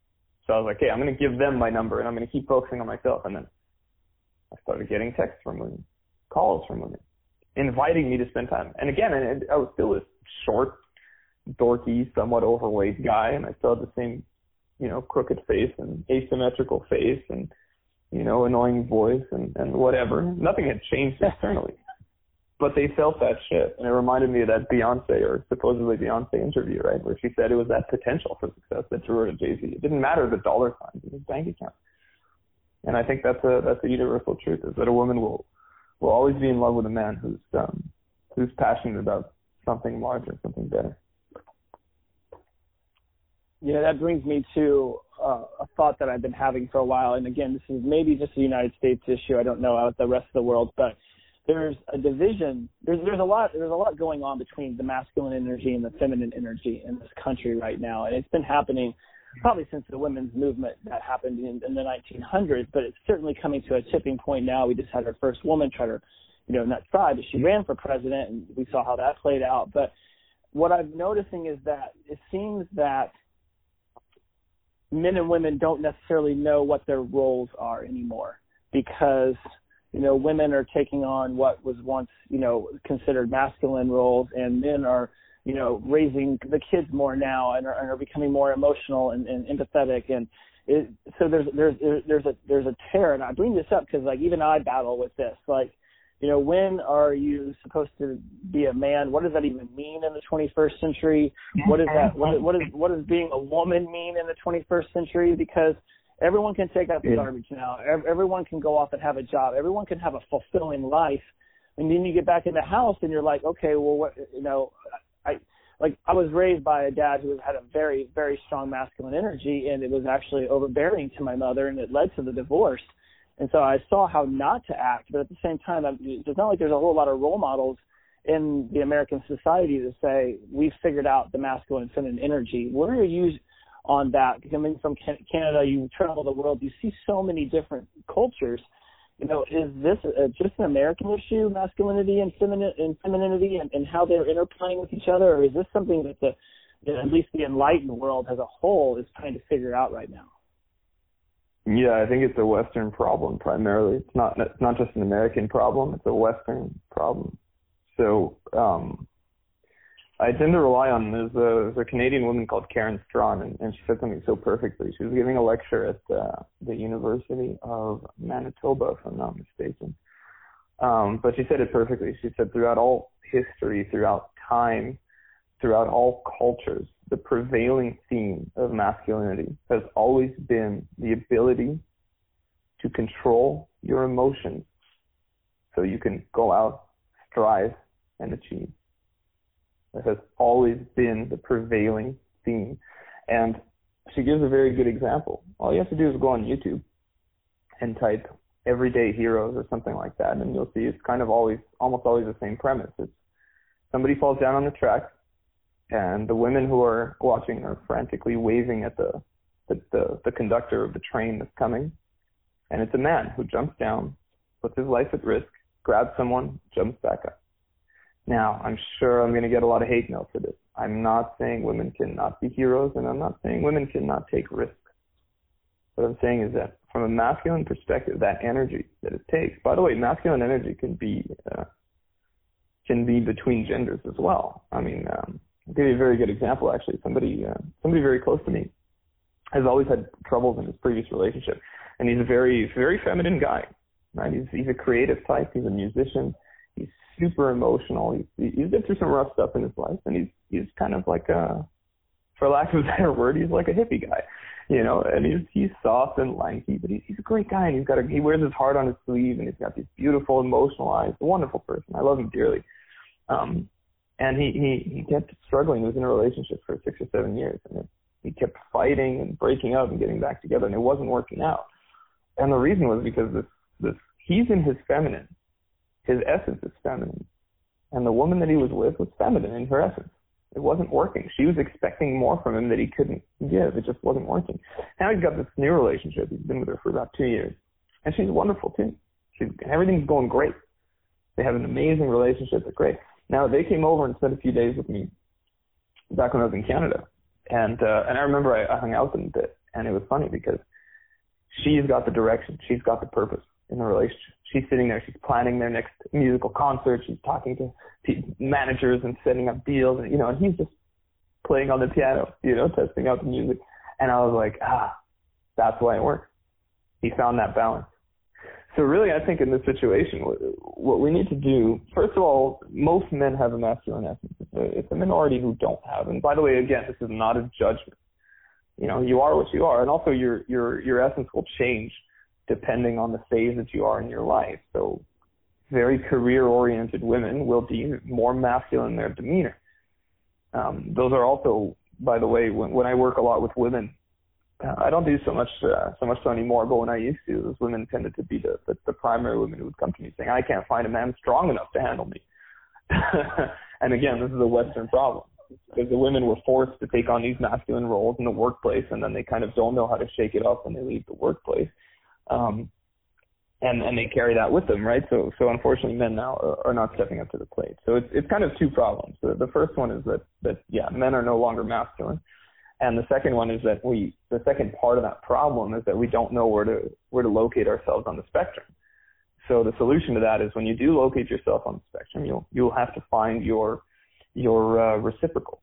So I was like, hey, I'm going to give them my number and I'm going to keep focusing on myself. And then I started getting texts from women, calls from women, inviting me to spend time. And again, and I was still this short, dorky, somewhat overweight guy, and I still had the same, you know, crooked face and asymmetrical face and, you know, annoying voice and, and whatever. Nothing had changed externally but they felt that shit. And it reminded me of that Beyonce or supposedly Beyonce interview, right? Where she said it was that potential for success that drew her to Jay Z. It didn't matter the dollar signs in his bank account. And I think that's a that's a universal truth is that a woman will will always be in love with a man who's um who's passionate about something larger, something better. Yeah, that brings me to uh, a thought that I've been having for a while. And again, this is maybe just a United States issue. I don't know about the rest of the world, but there's a division. There's there's a lot there's a lot going on between the masculine energy and the feminine energy in this country right now, and it's been happening probably since the women's movement that happened in, in the 1900s. But it's certainly coming to a tipping point now. We just had our first woman try to, you know, not try, but she ran for president, and we saw how that played out. But what I'm noticing is that it seems that men and women don't necessarily know what their roles are anymore because you know, women are taking on what was once, you know, considered masculine roles, and men are, you know, raising the kids more now and are, and are becoming more emotional and, and empathetic. And it, so there's there's there's a there's a tear, and I bring this up because like even I battle with this. Like, you know, when are you supposed to be a man? What does that even mean in the 21st century? What is that? What, what is what does being a woman mean in the 21st century? Because Everyone can take out the yeah. garbage now. Everyone can go off and have a job. Everyone can have a fulfilling life. And then you get back in the house and you're like, okay, well, what, you know, I, like I was raised by a dad who had a very, very strong masculine energy and it was actually overbearing to my mother and it led to the divorce. And so I saw how not to act, but at the same time, I'm, it's not like there's a whole lot of role models in the American society to say we've figured out the masculine and feminine energy. Where are you on that. Coming from Canada, you travel the world, you see so many different cultures. You know, is this a, just an American issue, masculinity and, femini- and femininity, and, and how they're interplaying with each other, or is this something that the that at least the enlightened world as a whole is trying to figure out right now? Yeah, I think it's a Western problem primarily. It's not it's not just an American problem; it's a Western problem. So um, I tend to rely on there's a, there's a Canadian woman called Karen Straughan, and, and she said something so perfectly. She was giving a lecture at uh, the University of Manitoba, if I'm not mistaken. Um, but she said it perfectly. She said throughout all history, throughout time, throughout all cultures, the prevailing theme of masculinity has always been the ability to control your emotions so you can go out, strive, and achieve. That has always been the prevailing theme. And she gives a very good example. All you have to do is go on YouTube and type everyday heroes or something like that, and you'll see it's kind of always, almost always the same premise. It's somebody falls down on the track, and the women who are watching are frantically waving at the, the, the, the conductor of the train that's coming, and it's a man who jumps down, puts his life at risk, grabs someone, jumps back up. Now, I'm sure I'm going to get a lot of hate mail for this. I'm not saying women cannot be heroes, and I'm not saying women cannot take risks. What I'm saying is that from a masculine perspective, that energy that it takes. By the way, masculine energy can be uh, can be between genders as well. I mean, um, I'll give you a very good example. Actually, somebody uh, somebody very close to me has always had troubles in his previous relationship, and he's a very very feminine guy. Right? He's he's a creative type. He's a musician super emotional. He's he's been through some rough stuff in his life, and he's he's kind of like a, for lack of a better word, he's like a hippie guy, you know. And he's he's soft and lanky, but he's he's a great guy, and he's got a he wears his heart on his sleeve, and he's got these beautiful emotional eyes. A wonderful person. I love him dearly. Um, and he he he kept struggling. He was in a relationship for six or seven years, and he kept fighting and breaking up and getting back together, and it wasn't working out. And the reason was because this this he's in his feminine his essence is feminine. And the woman that he was with was feminine in her essence. It wasn't working. She was expecting more from him that he couldn't give. It just wasn't working. Now he's got this new relationship. He's been with her for about two years. And she's wonderful too. She's, everything's going great. They have an amazing relationship. It's great. Now they came over and spent a few days with me back when I was in Canada. And, uh, and I remember I, I hung out with them a bit. And it was funny because she's got the direction. She's got the purpose in the relationship. She's sitting there, she's planning their next musical concert, she's talking to managers and setting up deals, and you know, and he's just playing on the piano, you know, testing out the music. And I was like, ah, that's why it works. He found that balance. So really, I think in this situation, what we need to do, first of all, most men have a masculine essence. It's a, minority who don't have. And by the way, again, this is not a judgment. You know, you are what you are, and also your your your essence will change depending on the phase that you are in your life. So very career oriented women will be more masculine in their demeanor. Um, those are also, by the way, when, when I work a lot with women, uh, I don't do so much uh, so much so anymore. But when I used to, those women tended to be the, the the primary women who would come to me saying, "I can't find a man strong enough to handle me." and again, this is a Western problem because the women were forced to take on these masculine roles in the workplace, and then they kind of don't know how to shake it up when they leave the workplace um, and and they carry that with them, right? So so unfortunately, men now are, are not stepping up to the plate. So it's it's kind of two problems. The, the first one is that that yeah, men are no longer masculine, and the second one is that we the second part of that problem is that we don't know where to where to locate ourselves on the spectrum. So the solution to that is when you do locate yourself on the spectrum, you'll you'll have to find your your uh, reciprocal,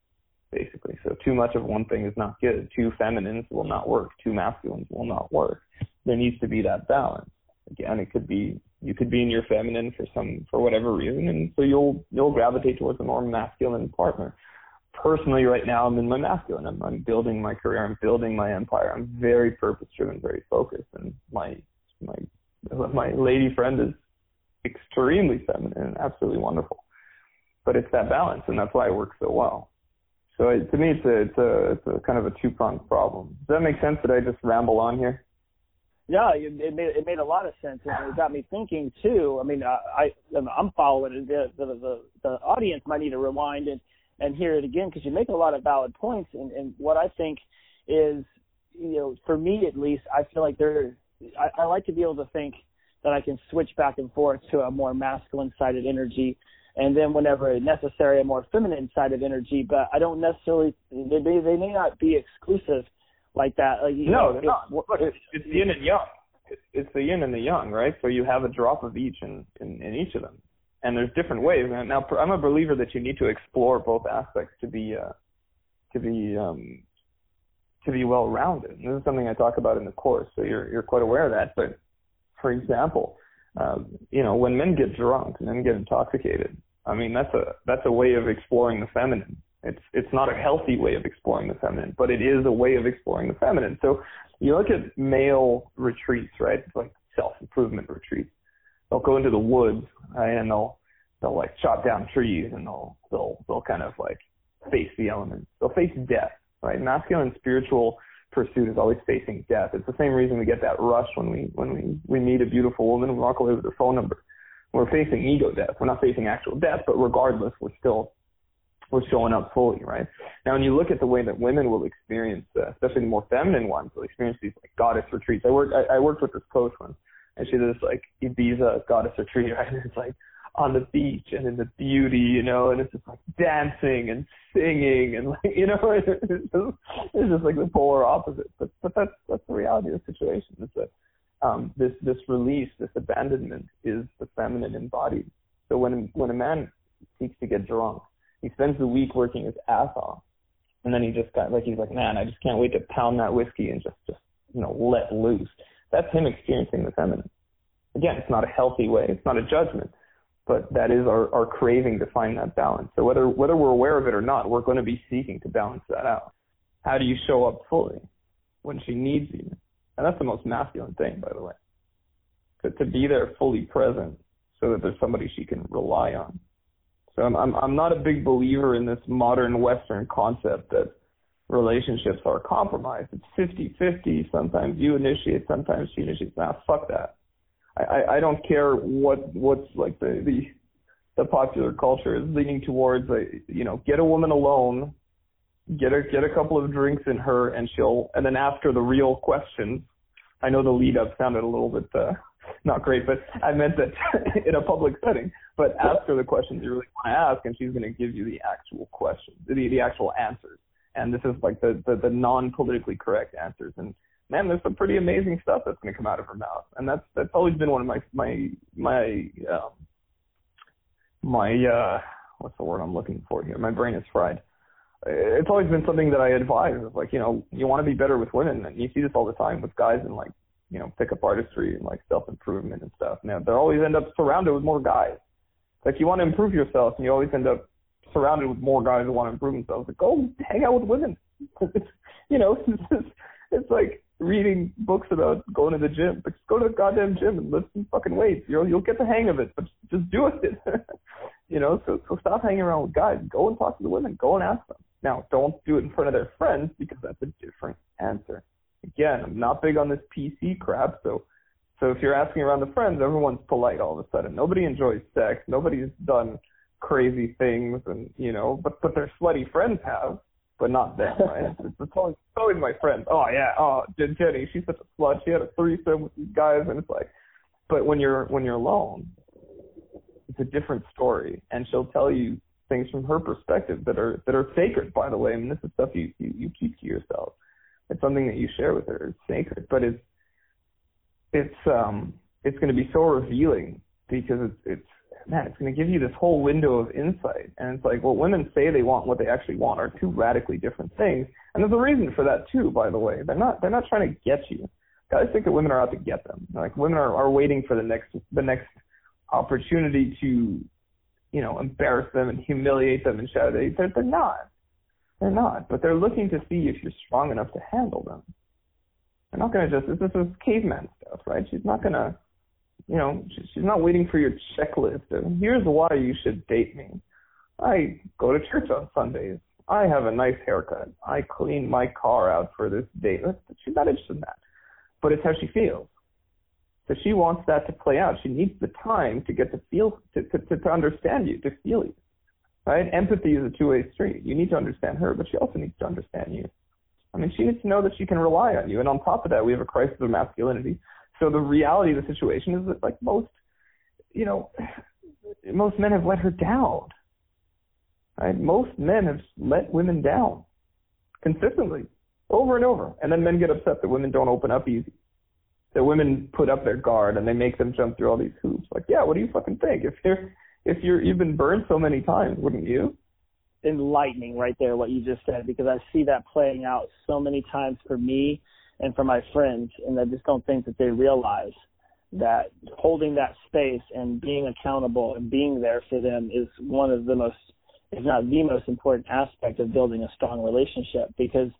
basically. So too much of one thing is not good. Two feminines will not work. Two masculines will not work. There needs to be that balance. Again, it could be you could be in your feminine for some for whatever reason, and so you'll you'll gravitate towards a more masculine partner. Personally, right now I'm in my masculine. I'm, I'm building my career. I'm building my empire. I'm very purpose driven, very focused, and my my my lady friend is extremely feminine and absolutely wonderful. But it's that balance, and that's why it works so well. So it, to me, it's a, it's a it's a kind of a two pronged problem. Does that make sense? Did I just ramble on here? Yeah, it made it made a lot of sense, and it got me thinking too. I mean, uh, I, I I'm following it. The, the the the audience might need to rewind and and hear it again because you make a lot of valid points. And and what I think is, you know, for me at least, I feel like there I, I like to be able to think that I can switch back and forth to a more masculine sided energy and then whenever necessary a more feminine sided energy but i don't necessarily they they may not be exclusive like that like, no know, not. Look, it's, it's yin and yang it's, it's the yin and the yang right so you have a drop of each in, in in each of them and there's different ways and now i'm a believer that you need to explore both aspects to be uh to be um to be well rounded. This is something I talk about in the course, so you're you're quite aware of that. But for example, um, you know, when men get drunk and men get intoxicated, I mean that's a that's a way of exploring the feminine. It's it's not a healthy way of exploring the feminine, but it is a way of exploring the feminine. So you look at male retreats, right? It's like self improvement retreats. They'll go into the woods and they'll they'll like chop down trees and they'll they'll they'll kind of like face the elements. They'll face death right? Masculine spiritual pursuit is always facing death. It's the same reason we get that rush when we when we we meet a beautiful woman and walk away with her phone number. We're facing ego death. We're not facing actual death, but regardless, we're still we're showing up fully, right? Now, when you look at the way that women will experience, uh, especially the more feminine ones, will experience these like goddess retreats. I worked I, I worked with this coach once, and she did this like Ibiza goddess retreat, right? And it's like on the beach and in the beauty, you know, and it's just like dancing and singing and like, you know, it's just, it's just like the polar opposite. But but that's that's the reality of the situation. Is that um, this this release, this abandonment, is the feminine embodied. So when when a man seeks to get drunk, he spends the week working his ass off, and then he just got like he's like, man, I just can't wait to pound that whiskey and just just you know let loose. That's him experiencing the feminine. Again, it's not a healthy way. It's not a judgment but that is our, our craving to find that balance. So whether whether we're aware of it or not, we're going to be seeking to balance that out. How do you show up fully when she needs you? And that's the most masculine thing, by the way. To, to be there fully present so that there's somebody she can rely on. So I'm, I'm I'm not a big believer in this modern Western concept that relationships are compromised. It's 50-50. Sometimes you initiate, sometimes she initiates. Nah, fuck that. I, I don't care what what's like the the the popular culture is leaning towards like you know get a woman alone get a get a couple of drinks in her and she'll and then ask her the real questions i know the lead up sounded a little bit uh not great but i meant that in a public setting but ask her the questions you really want to ask and she's going to give you the actual questions the the actual answers and this is like the the, the non politically correct answers and man, there's some pretty amazing stuff that's going to come out of her mouth, and that's that's always been one of my my my um, my uh, what's the word I'm looking for here? My brain is fried. It's always been something that I advise. Like you know, you want to be better with women, and you see this all the time with guys in like you know pickup artistry and like self improvement and stuff. Now they always end up surrounded with more guys. Like you want to improve yourself, and you always end up surrounded with more guys who want to improve themselves. Like go hang out with women. you know, it's, it's like reading books about going to the gym. But just go to the goddamn gym and lift some fucking weights. You'll you'll get the hang of it. But just do it. you know, so so stop hanging around with guys. Go and talk to the women. Go and ask them. Now, don't do it in front of their friends because that's a different answer. Again, I'm not big on this PC crap, so so if you're asking around the friends, everyone's polite all of a sudden. Nobody enjoys sex. Nobody's done crazy things and you know, but but their slutty friends have but not them, right? it's, it's, always, it's always my friends. Oh yeah, oh Jenny, she's such a slut. She had a threesome with these guys, and it's like, but when you're when you're alone, it's a different story, and she'll tell you things from her perspective that are that are sacred. By the way, I mean this is stuff you you, you keep to yourself. It's something that you share with her. It's sacred, but it's it's um it's going to be so revealing because it's, it's man, it's going to give you this whole window of insight. And it's like, what women say they want, what they actually want are two radically different things. And there's a reason for that too, by the way. They're not, they're not trying to get you. Guys think that women are out to get them. Like women are, are waiting for the next, the next opportunity to, you know, embarrass them and humiliate them and shout at them. They're, they're not. They're not. But they're looking to see if you're strong enough to handle them. They're not going to just, this is caveman stuff, right? She's not going to, you know, she's not waiting for your checklist of here's why you should date me. I go to church on Sundays. I have a nice haircut. I clean my car out for this date. She's not interested in that. But it's how she feels. So she wants that to play out. She needs the time to get to feel, to, to, to understand you, to feel you. Right? Empathy is a two-way street. You need to understand her, but she also needs to understand you. I mean, she needs to know that she can rely on you. And on top of that, we have a crisis of masculinity so the reality of the situation is that like most, you know, most men have let her down. Right? Most men have let women down consistently, over and over, and then men get upset that women don't open up easy. That women put up their guard and they make them jump through all these hoops. Like, yeah, what do you fucking think? If you're if you're you've been burned so many times, wouldn't you? Enlightening right there what you just said because I see that playing out so many times for me and for my friends, and I just don't think that they realize that holding that space and being accountable and being there for them is one of the most, if not the most important aspect of building a strong relationship because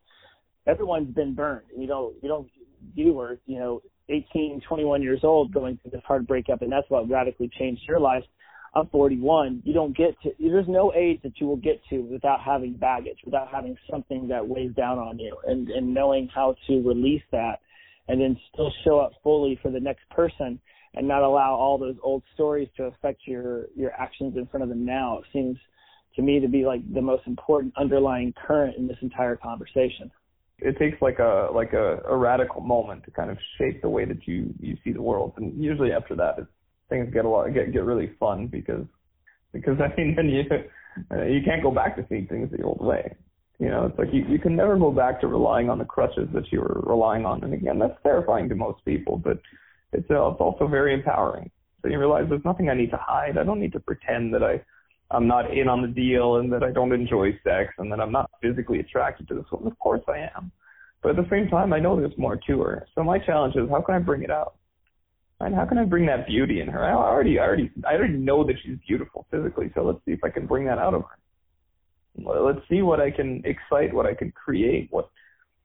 everyone's been burned. You know, you don't, you were, you know, 18, 21 years old going through this hard breakup, and that's what radically changed your life. I'm 41. You don't get to, there's no age that you will get to without having baggage, without having something that weighs down on you and, and knowing how to release that and then still show up fully for the next person and not allow all those old stories to affect your, your actions in front of them now. It seems to me to be like the most important underlying current in this entire conversation. It takes like a like a, a radical moment to kind of shape the way that you you see the world, and usually after that, it's things get a lot get get really fun because because I mean then you uh, you can't go back to seeing things the old way. You know, it's like you you can never go back to relying on the crutches that you were relying on. And again, that's terrifying to most people, but it's uh, it's also very empowering. So you realize there's nothing I need to hide. I don't need to pretend that I I'm not in on the deal and that I don't enjoy sex and that I'm not physically attracted to this woman. Of course I am. But at the same time, I know there's more to her. So my challenge is how can I bring it out? How can I bring that beauty in her? I already, I already, I already know that she's beautiful physically. So let's see if I can bring that out of her. Let's see what I can excite, what I can create, what,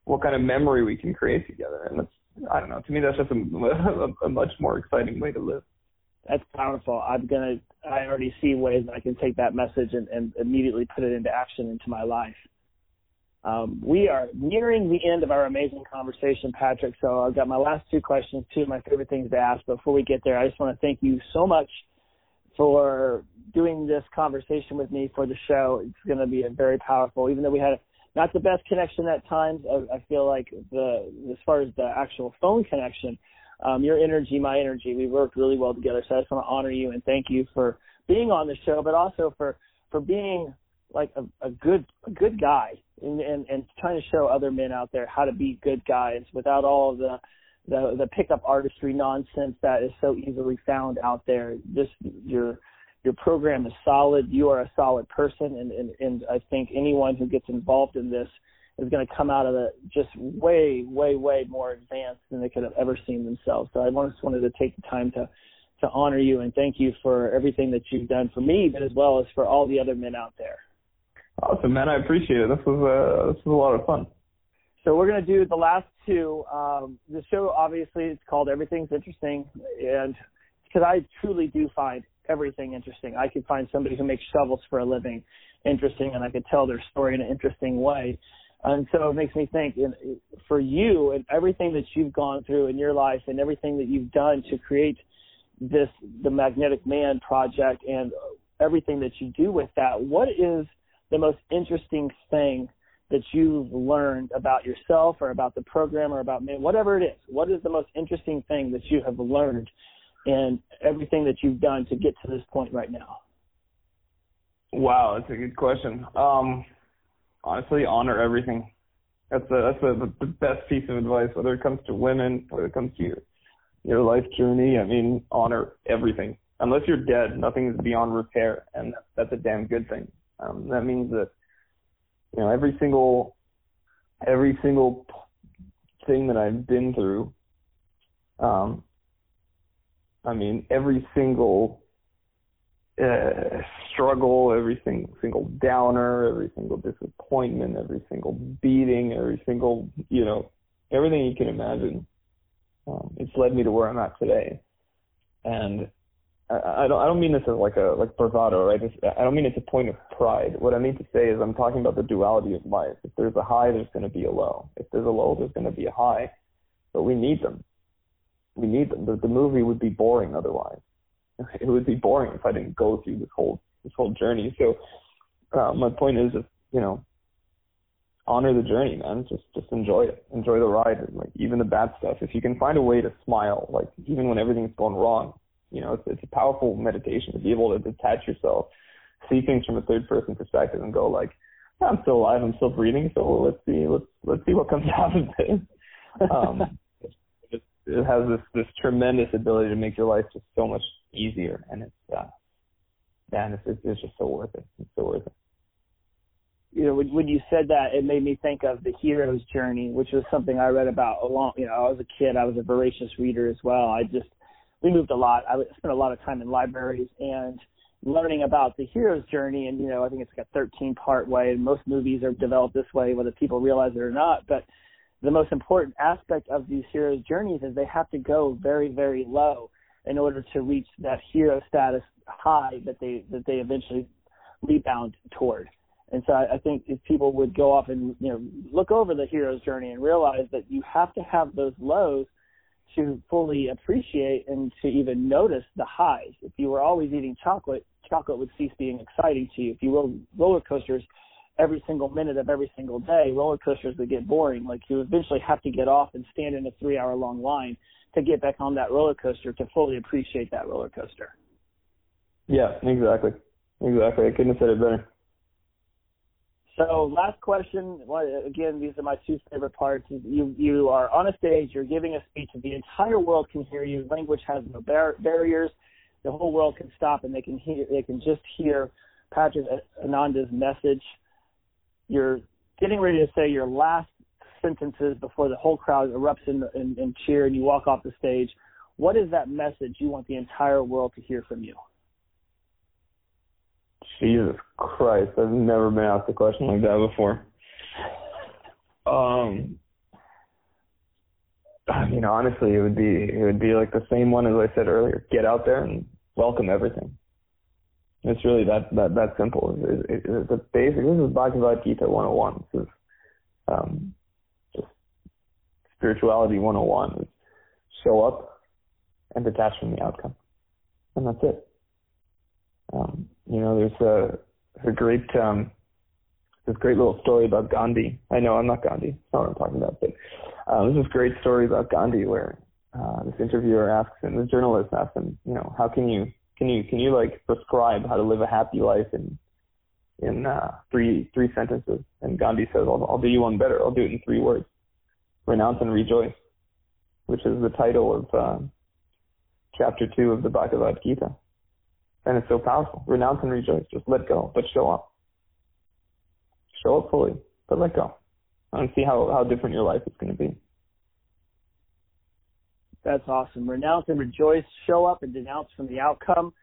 what kind of memory we can create together. And that's, I don't know. To me, that's just a, a, a much more exciting way to live. That's powerful. I'm gonna. I already see ways that I can take that message and, and immediately put it into action into my life. Um, we are nearing the end of our amazing conversation, Patrick. So I've got my last two questions, two of my favorite things to ask. Before we get there, I just want to thank you so much for doing this conversation with me for the show. It's going to be very powerful, even though we had not the best connection at times. I, I feel like the, as far as the actual phone connection, um, your energy, my energy, we worked really well together. So I just want to honor you and thank you for being on the show, but also for, for being like a, a good a good guy and, and and trying to show other men out there how to be good guys without all the the the pickup artistry nonsense that is so easily found out there. Just your your program is solid. You are a solid person, and and, and I think anyone who gets involved in this is going to come out of it just way, way, way more advanced than they could have ever seen themselves. So I just wanted to take the time to to honor you and thank you for everything that you've done for me, but as well as for all the other men out there. Awesome, man. I appreciate it. This was uh, this was a lot of fun. So we're gonna do the last two. Um, the show obviously it's called Everything's Interesting, and because I truly do find everything interesting. I could find somebody who makes shovels for a living interesting, and I could tell their story in an interesting way. And so it makes me think, in, for you and everything that you've gone through in your life, and everything that you've done to create this, the Magnetic Man project, and everything that you do with that, what is the most interesting thing that you've learned about yourself or about the program or about me, whatever it is? What is the most interesting thing that you have learned in everything that you've done to get to this point right now? Wow, that's a good question. Um, honestly, honor everything. That's a, that's a, the best piece of advice, whether it comes to women, whether it comes to your your life journey, I mean, honor everything. Unless you're dead, nothing is beyond repair, and that's a damn good thing. Um, that means that you know every single every single thing that I've been through. Um, I mean, every single uh, struggle, every single, single downer, every single disappointment, every single beating, every single, you know, everything you can imagine. Um, it's led me to where I'm at today. And I, I don't, I don't mean this as like a, like bravado, right? It's, I don't mean it's a point of pride. What I mean to say is I'm talking about the duality of life. If there's a high, there's going to be a low. If there's a low, there's going to be a high. But we need them. We need them. The, the movie would be boring otherwise it would be boring if I didn't go through this whole this whole journey. So uh, my point is, just you know, honor the journey, man. Just just enjoy it, enjoy the ride, like even the bad stuff. If you can find a way to smile, like even when everything's going wrong, you know, it's it's a powerful meditation to be able to detach yourself, see things from a third person perspective, and go like, I'm still alive, I'm still breathing, so let's see, let's let's see what comes out of this. Um, it has this this tremendous ability to make your life just so much easier, and it's uh, man, it's, it's just so worth it. It's so worth it. You know, when, when you said that, it made me think of the hero's journey, which was something I read about a long. You know, I was a kid. I was a voracious reader as well. I just we moved a lot. I spent a lot of time in libraries and learning about the hero's journey. And you know, I think it's like a 13 part way, and most movies are developed this way, whether people realize it or not. But the most important aspect of these heroes' journeys is they have to go very, very low in order to reach that hero status high that they that they eventually rebound toward. And so I, I think if people would go off and you know look over the hero's journey and realize that you have to have those lows to fully appreciate and to even notice the highs. If you were always eating chocolate, chocolate would cease being exciting to you. If you rode roller coasters every single minute of every single day, roller coasters would get boring. Like you eventually have to get off and stand in a three hour long line to get back on that roller coaster to fully appreciate that roller coaster. Yeah, exactly. Exactly. I couldn't have said it better. So last question. Again, these are my two favorite parts. You you are on a stage. You're giving a speech. The entire world can hear you. Language has no bar- barriers. The whole world can stop and they can hear. They can just hear Patrick Ananda's message you're getting ready to say your last sentences before the whole crowd erupts in, in, in cheer and you walk off the stage. What is that message you want the entire world to hear from you? Jesus Christ, I've never been asked a question like that before. Um, I mean, honestly, it would be it would be like the same one as I said earlier. Get out there and welcome everything. It's really that that that simple. It, it, it's a basic. This is Bhagavad Gita 101. This is um, just spirituality 101. Is show up and detach from the outcome, and that's it. Um, you know, there's a a great um, this great little story about Gandhi. I know I'm not Gandhi. That's not what I'm talking about, but uh, there's this great story about Gandhi where uh, this interviewer asks him, the journalist asks him, you know, how can you can you can you like prescribe how to live a happy life in in uh, three three sentences? And Gandhi says, I'll, I'll do you one better. I'll do it in three words: renounce and rejoice, which is the title of uh, chapter two of the Bhagavad Gita. And it's so powerful. Renounce and rejoice. Just let go, but show up. Show up fully, but let go. And see how, how different your life is going to be. That's awesome. Renounce and rejoice. Show up and denounce from the outcome.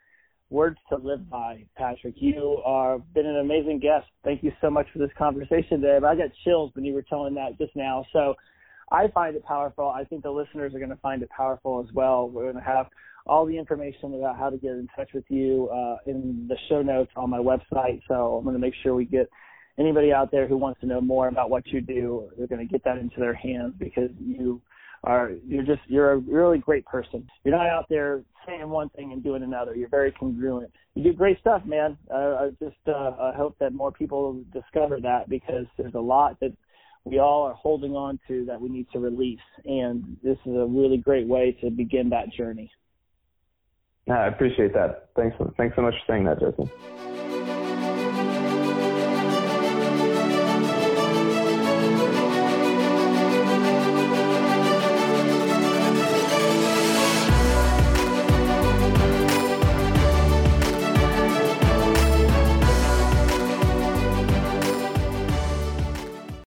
Words to live by, Patrick. You are been an amazing guest. Thank you so much for this conversation today. I got chills when you were telling that just now. So I find it powerful. I think the listeners are going to find it powerful as well. We're going to have all the information about how to get in touch with you uh, in the show notes on my website. So I'm going to make sure we get anybody out there who wants to know more about what you do, they're going to get that into their hands because you are you're just you're a really great person. You're not out there saying one thing and doing another. You're very congruent. You do great stuff, man. Uh, I just uh, I hope that more people discover that because there's a lot that we all are holding on to that we need to release, and this is a really great way to begin that journey. I appreciate that. Thanks. Thanks so much for saying that, Jesse.